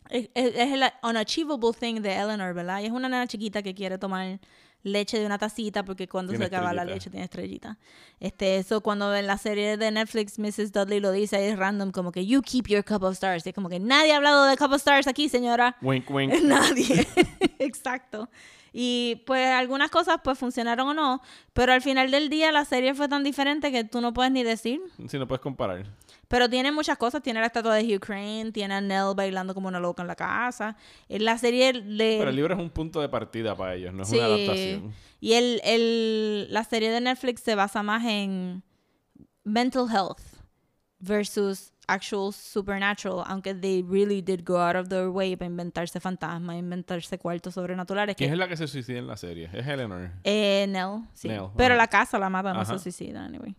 es, es- es el unachievable thing de Eleanor, ¿verdad? Y es una nena chiquita que quiere tomar leche de una tacita porque cuando Tiene se acaba la estrellita. leche tiene estrellita. Este, eso cuando en la serie de Netflix Mrs. Dudley lo dice es random como que you keep your cup of stars. Y es como que nadie ha hablado de cup of stars aquí, señora. Wink, wink. Nadie. Exacto. Y pues algunas cosas pues funcionaron o no, pero al final del día la serie fue tan diferente que tú no puedes ni decir. Si no puedes comparar. Pero tiene muchas cosas. Tiene la estatua de Hugh Crane, tiene a Nell bailando como una loca en la casa. En la serie le... Pero el libro es un punto de partida para ellos, no es Sí. una adaptación. Y el, el, la serie de Netflix se basa más en mental health versus actual supernatural, aunque they really did go out of their way para inventarse fantasmas, inventarse cuartos sobrenaturales. ¿Quién Que, es la que se suicida en la serie? Es Eleanor. eh, Nell, sí. Nell, Pero la casa la mata, no Ajá. se suicida, anyway.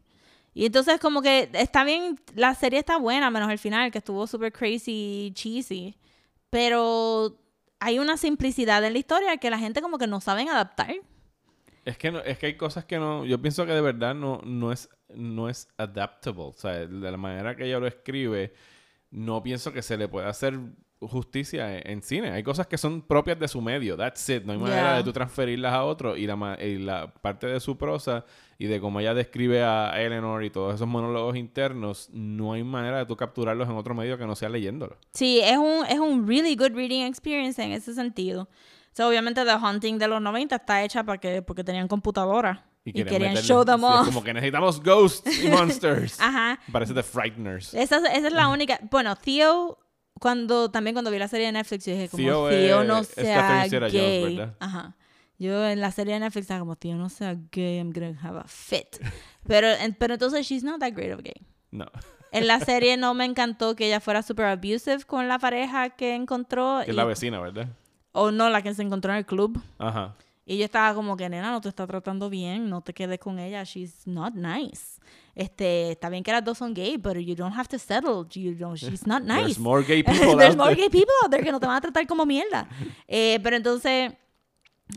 Y entonces como que está bien, la serie está buena, menos el final, que estuvo super crazy, cheesy. Pero hay una simplicidad en la historia que la gente como que no saben adaptar. Es que, no, es que hay cosas que no... Yo pienso que de verdad no, no, es, no es adaptable. O sea, de la manera que ella lo escribe, no pienso que se le pueda hacer justicia en, en cine. Hay cosas que son propias de su medio. That's it. No hay manera Yeah. de tú transferirlas a otro. Y la, ma- y la parte de su prosa y de cómo ella describe a Eleanor y todos esos monólogos internos, no hay manera de tú capturarlos en otro medio que no sea leyéndolo. Sí, es un, es un really good reading experience en ese sentido. O sea, obviamente The Hunting de los 90 está hecha para que, porque tenían computadora. Y, querían meterle- show them off. como que necesitamos ghosts y monsters. Ajá. Parece The Frighteners. Esa, esa es la única. Bueno, Theo, cuando también cuando vi la serie de Netflix, yo dije, como Theo Theo, es- no es sea gay. ¿verdad? Ajá. Yo en la serie de Netflix estaba como, Theo, no sea gay, I'm gonna have a fit. Pero, en- pero entonces, she's not that great of gay. No. En la serie no me encantó que ella fuera super abusive con la pareja que encontró. Que es y- la vecina, ¿verdad? o no, la que se encontró en el club. Ajá. Y yo estaba como que, nena, no te está tratando bien, no te quedes con ella, she's not nice. Este, está bien que las dos son gay, but you don't have to settle, you don't, she's not nice. There's more gay people There's out more there. gay people out there que no te van a tratar como mierda. Eh, pero entonces,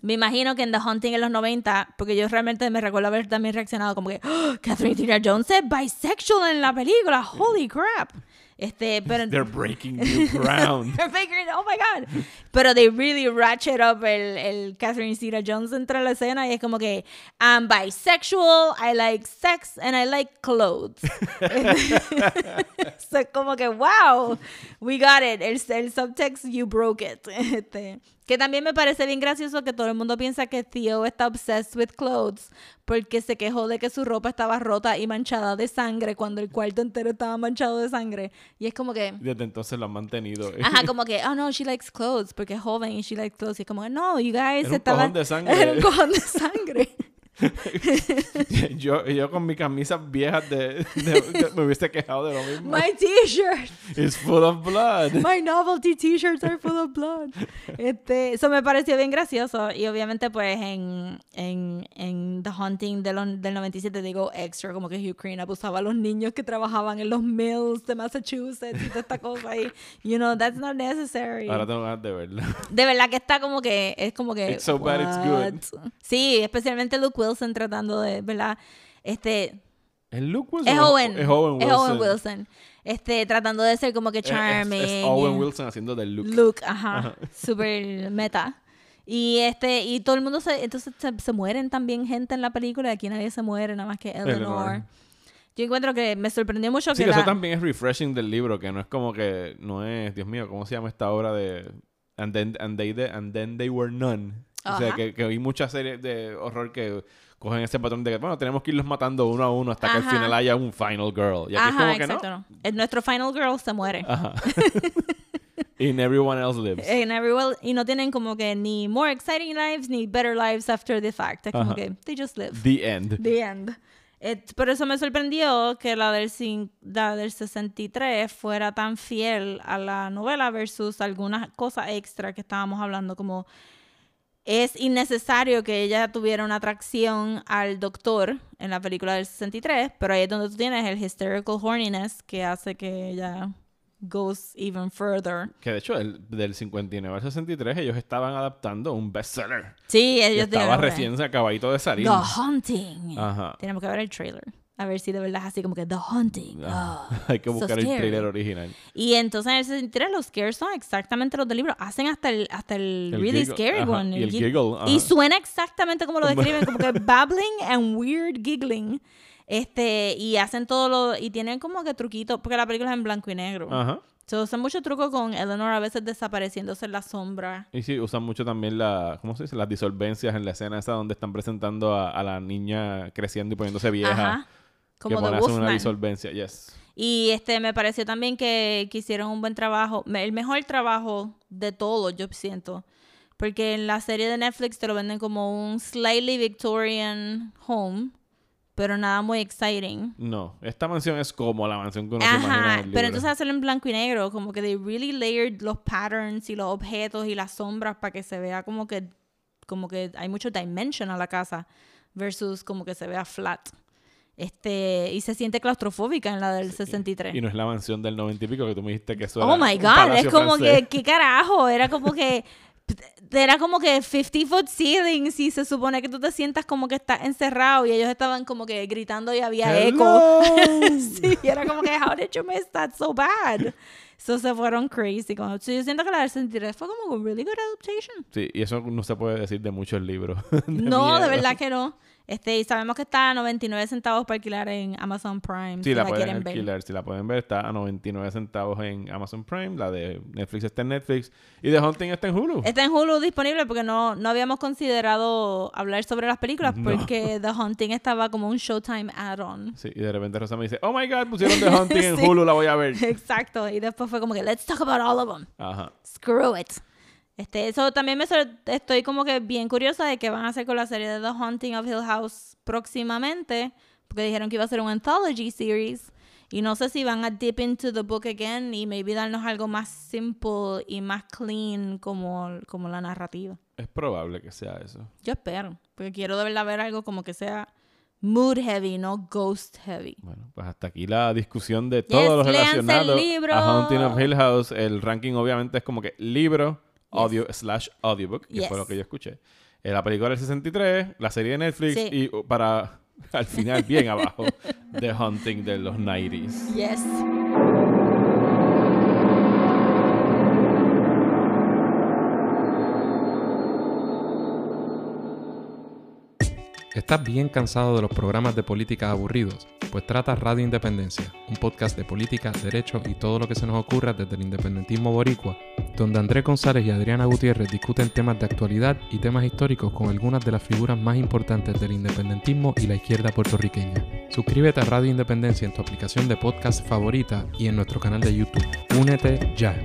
me imagino que en The Hunting en los 90, porque yo realmente me recuerdo haber también reaccionado como que, "Oh, Catherine Zeta-Jones es bisexual en la película, holy crap. Este, pero They're breaking new ground. They're figuring, oh my god. Pero they really ratchet up el, el Catherine Zeta Jones entre la escena y es como que I'm bisexual, I like sex and I like clothes. so, como que wow, we got it. El, el subtext, you broke it. Este, que también me parece bien gracioso que todo el mundo piensa que Theo está obsessed with clothes porque se quejó de que su ropa estaba rota y manchada de sangre cuando el cuarto entero estaba manchado de sangre. Y es como que... Desde entonces lo han mantenido. Ajá, como que, oh no, she likes clothes, porque es joven y she likes clothes. Y es como, no, you guys Era un estaban... cojón de sangre. Era un cojón de sangre. yo, yo con mis camisas viejas de, de- de- me hubiese quejado de lo mismo. My t-shirt, It's full of blood. my novelty t-shirts are full of blood. Este, eso me pareció bien gracioso. Y obviamente, pues, en, en, en The Haunting de los- del 97, digo extra, como que Hugh Green abusaba a los niños que trabajaban en los mills de Massachusetts y toda esta cosa ahí. You know, that's not necessary. Ahora tengo ganas de verla. De verdad que está como que es como que It's so bad it's good. Sí, especialmente Luke Wilson tratando de, ¿verdad? Este ¿Es Luke Wilson? es Owen. Es Owen Wilson. Es Owen Wilson. Este tratando de ser como que Es- es- charming. Es, Owen Wilson haciendo del Luke. Luke, ajá, super meta. Y este y todo el mundo se entonces se, se mueren también gente en la película, aquí nadie se muere nada más que Eleanor. Eleanor. Yo encuentro que me sorprendió mucho Sí, que que eso la- también es refreshing del libro, que no es como que, no es, Dios mío, ¿cómo se llama esta obra de And Then, and they, and then They Were None? O sea, Ajá. que, que hay muchas series de horror que cogen ese patrón de que, bueno, tenemos que irlos matando uno a uno hasta que Ajá. al final haya un final girl. Y aquí es Ajá, como que exacto. no. no. El- Nuestro final girl se muere. Ajá. And everyone else lives. En Everywhere, y no tienen como que ni more exciting lives ni better lives after the fact. Es como Ajá. que they just live. The end. The end. Et- por eso me sorprendió que la del, la del 63 fuera tan fiel a la novela versus algunas cosas extra que estábamos hablando, como es innecesario que ella tuviera una atracción al doctor en la película del 63, pero ahí es donde tú tienes el hysterical horniness que hace que ella goes even further. Que de hecho, el, del 59 al 63, ellos estaban adaptando un bestseller. Sí, ellos estaba dijeron, recién acabadito de salir. The Haunting. Ajá. Tenemos que ver el trailer. A ver si de verdad es así como que The Haunting. Ah, Ah, Hay que so buscar el trailer original. Y entonces en el 63 los scares son exactamente los del libro. Hacen hasta el, hasta el, El really giggle, scary ajá, one. y el gi- giggle, ajá. Y suena exactamente como lo describen, como que babbling and weird giggling. Este, y hacen todo lo, y tienen como que truquitos, porque la película es en blanco y negro. Ajá. Se usan mucho truco con Eleanor a veces desapareciéndose en la sombra. Y sí, usan mucho también la, ¿cómo se dice? Las disolvencias en la escena esa donde están presentando a, a la niña creciendo y poniéndose vieja. Ajá. Como que hacen una disolvencia, yes. Y este me pareció también que, que hicieron un buen trabajo, el mejor trabajo de todo, yo siento. Porque en la serie de Netflix te lo venden como un slightly Victorian home, pero nada muy exciting. No, esta mansión es como la mansión que uno se imagina en Ajá, el pero libro. entonces hacerlo en blanco y negro, como que they really layered los patterns y los objetos y las sombras para que se vea como que como que hay mucho dimension a la casa versus como que se vea flat. Este, y se siente claustrofóbica en la del 63. Y no es la mansión del 90 y pico que tú me dijiste que eso Oh era my un god, es como francés. que, ¿qué carajo? Era como que, era como que 50 foot ceilings y se supone que tú te sientas como que estás encerrado y ellos estaban como que gritando y había eco. Hello. sí, y era como que, how did you miss that so bad? So se fueron crazy. Como, so yo siento que la del 63 fue como un really good adaptation. Sí, y eso no se puede decir de muchos libros. no, de miedo. verdad que no. Este, y sabemos que está a 99 centavos para alquilar en Amazon Prime. Sí, si la, la, pueden quieren ver. alquilar. Si la pueden ver, está a 99 centavos en Amazon Prime. La de Netflix está en Netflix. Y The Hunting está en Hulu. Está en Hulu disponible porque no, no habíamos considerado hablar sobre las películas No. porque The Hunting estaba como un Showtime add-on. Sí, y de repente Rosa me dice, oh my god, pusieron The Hunting en Sí. Hulu, la voy a ver. Exacto. Y después fue como que, let's talk about all of them. Ajá. Screw it. Este, eso también me estoy como que bien curiosa de qué van a hacer con la serie de The Haunting of Hill House próximamente, porque dijeron que iba a ser un anthology series Y no sé si van a dip into the book again y maybe darnos algo más simple y más clean como, como la narrativa. Es probable que sea eso. Yo espero, porque quiero de verdad ver algo como que sea mood heavy, no ghost heavy. Bueno, pues hasta aquí la discusión de todo lo léanse el relacionado libro. a Haunting of Hill House. El ranking obviamente es como que libro, audio slash audiobook, que fue Yes. lo que yo escuché. Eh, la película del 63, la serie de Netflix Sí. y uh, para al final bien abajo The Haunting de los 90s. Yes. ¿Estás bien cansado de los programas de política aburridos? Pues trata Radio Independencia, un podcast de política, derecho y todo lo que se nos ocurra desde el independentismo boricua, donde Andrés González y Adriana Gutiérrez discuten temas de actualidad y temas históricos con algunas de las figuras más importantes del independentismo y la izquierda puertorriqueña. Suscríbete a Radio Independencia en tu aplicación de podcast favorita y en nuestro canal de YouTube. Únete ya.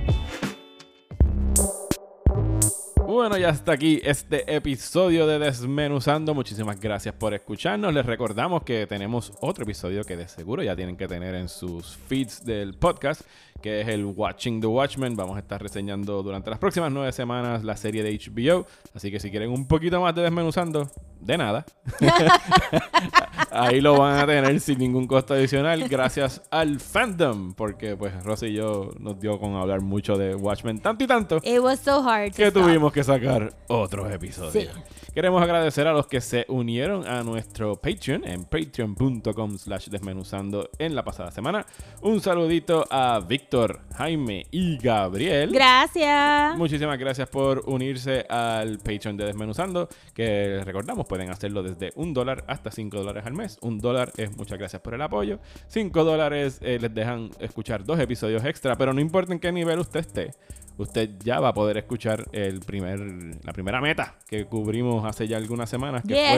Bueno, ya está aquí este episodio de Desmenuzando. Muchísimas gracias por escucharnos. Les recordamos que tenemos otro episodio que de seguro ya tienen que tener en sus feeds del podcast, que es el Watching the Watchmen. Vamos a estar reseñando durante las próximas nueve semanas la serie de HBO. Así que si quieren un poquito más de Desmenuzando, de nada. Ahí lo van a tener sin ningún costo adicional gracias al fandom. Porque pues Rosy y yo nos dio con hablar mucho de Watchmen tanto y tanto It was so hard que stop. tuvimos que sacar otros episodios. Sí. Queremos agradecer a los que se unieron a nuestro Patreon en patreon.com slash desmenuzando en la pasada semana. Un saludito a Víctor, Jaime y Gabriel. Gracias. Muchísimas gracias por unirse al Patreon de Desmenuzando, que les recordamos pueden hacerlo desde un dólar hasta cinco dólares al mes. Un dólar es muchas gracias por el apoyo. Cinco dólares eh, les dejan escuchar dos episodios extra, pero no importa en qué nivel usted esté. Usted ya va a poder escuchar el primer, la primera meta que cubrimos hace ya algunas semanas, que Yes.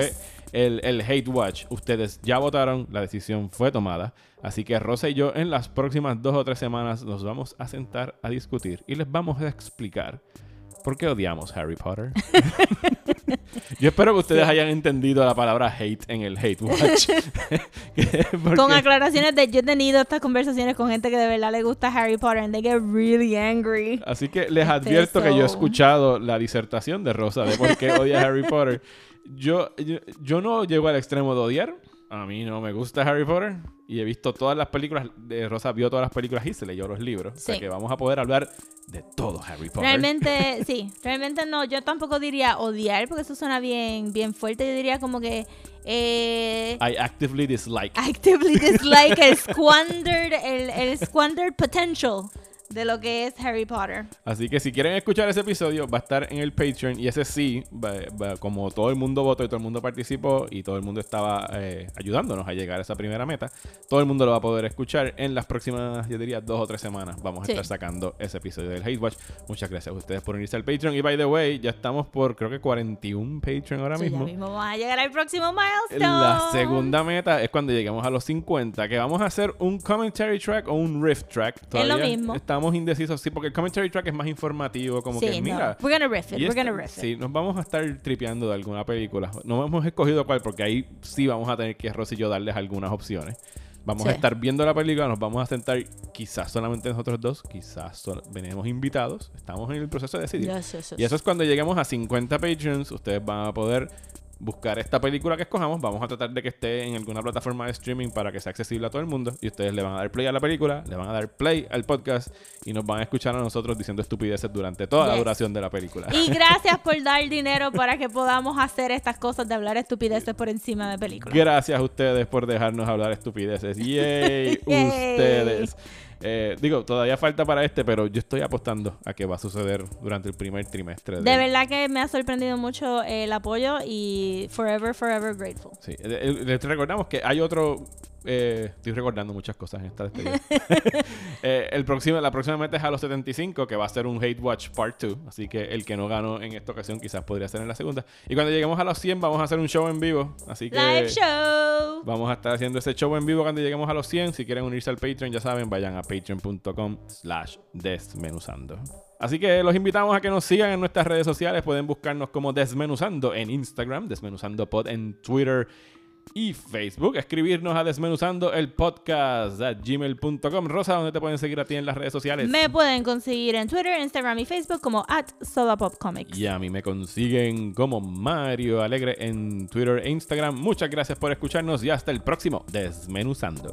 fue el, el Hate Watch. Ustedes ya votaron, la decisión fue tomada. Así que Rosa y yo en las próximas dos o tres semanas nos vamos a sentar a discutir y les vamos a explicar por qué odiamos Harry Potter. yo espero que ustedes hayan entendido la palabra hate en el Hate Watch. Porque- Con aclaraciones de yo he tenido estas conversaciones con gente que de verdad le gusta Harry Potter and they get really angry. Así que les Este, advierto que yo he escuchado la disertación de Rosa de por qué odia Harry Potter. Yo, yo, yo no llego al extremo de odiar. A mí no me gusta Harry Potter. Y he visto todas las películas. De Rosa vio todas las películas y se leyó los libros. O sea Sí. que vamos a poder hablar de todo Harry Potter. Realmente, sí, realmente no, yo tampoco diría odiar porque eso suena bien, bien fuerte, yo diría como que eh, I actively dislike. actively dislike el squandered, el, el squandered potential de lo que es Harry Potter. Así que si quieren escuchar ese episodio, va a estar en el Patreon. Y ese sí, va- va- como todo el mundo votó y todo el mundo participó y todo el mundo estaba eh, ayudándonos a llegar a esa primera meta, todo el mundo lo va a poder escuchar en las próximas, yo diría, dos o tres semanas. Vamos a Sí. estar sacando ese episodio del Hate Watch. Muchas gracias a ustedes por unirse al Patreon. Y by the way, ya estamos por creo que 41 Patreon ahora So, ya mismo. mismo vamos a llegar al próximo milestone. La segunda meta es cuando lleguemos a los 50, que vamos a hacer un commentary track o un riff track. lo Todavía mismo. Estamos indecisos, sí, porque el commentary track es más informativo, como Sí, que no. mira. We're gonna riff it, y we're esta- gonna riff it. Sí, nos vamos a estar tripeando de alguna película. No hemos escogido cuál, porque ahí sí vamos a tener que Rosy y yo darles algunas opciones. Vamos a estar viendo la película, nos vamos a sentar quizás solamente nosotros dos, quizás venimos invitados. Estamos en el proceso de decidir. Yes, yes, yes. Y eso es cuando lleguemos a 50 Patreons. Ustedes van a poder buscar esta película que escojamos. Vamos a tratar de que esté en alguna plataforma de streaming para que sea accesible a todo el mundo. Y ustedes le van a dar play a la película, le van a dar play al podcast y nos van a escuchar a nosotros diciendo estupideces durante toda la duración de la película. Y gracias por dar dinero para que podamos hacer estas cosas de hablar estupideces por encima de películas. Gracias a ustedes por dejarnos hablar estupideces. ¡Yay! Yay. Ustedes. Eh, digo, todavía falta para este, pero yo estoy apostando a que va a suceder durante el primer trimestre. De del- verdad que me ha sorprendido mucho el apoyo y forever, forever grateful. Sí, eh, eh, les recordamos que hay otro. Eh, estoy recordando muchas cosas en esta despedida. Eh, el próximo, la próxima meta es a los 75, que va a ser un Hate Watch Part 2. Así que el que no ganó en esta ocasión quizás podría ser en la segunda. Y cuando lleguemos a los 100, vamos a hacer un show en vivo. Así que. Live show. Vamos a estar haciendo ese show en vivo cuando lleguemos a los 100. Si quieren unirse al Patreon, ya saben, vayan a patreon.com slash desmenuzando. Así que los invitamos a que nos sigan en nuestras redes sociales. Pueden buscarnos como Desmenuzando en Instagram, Desmenuzando Pod en Twitter y Facebook. Escribirnos a desmenuzando el podcast a gmail.com. Rosa, ¿dónde te pueden seguir a ti en las redes sociales? Me pueden conseguir en Twitter, Instagram y Facebook como at Solapopcomics. Y a mí me consiguen como Mario Alegre en Twitter e Instagram. Muchas gracias por escucharnos y hasta el próximo Desmenuzando.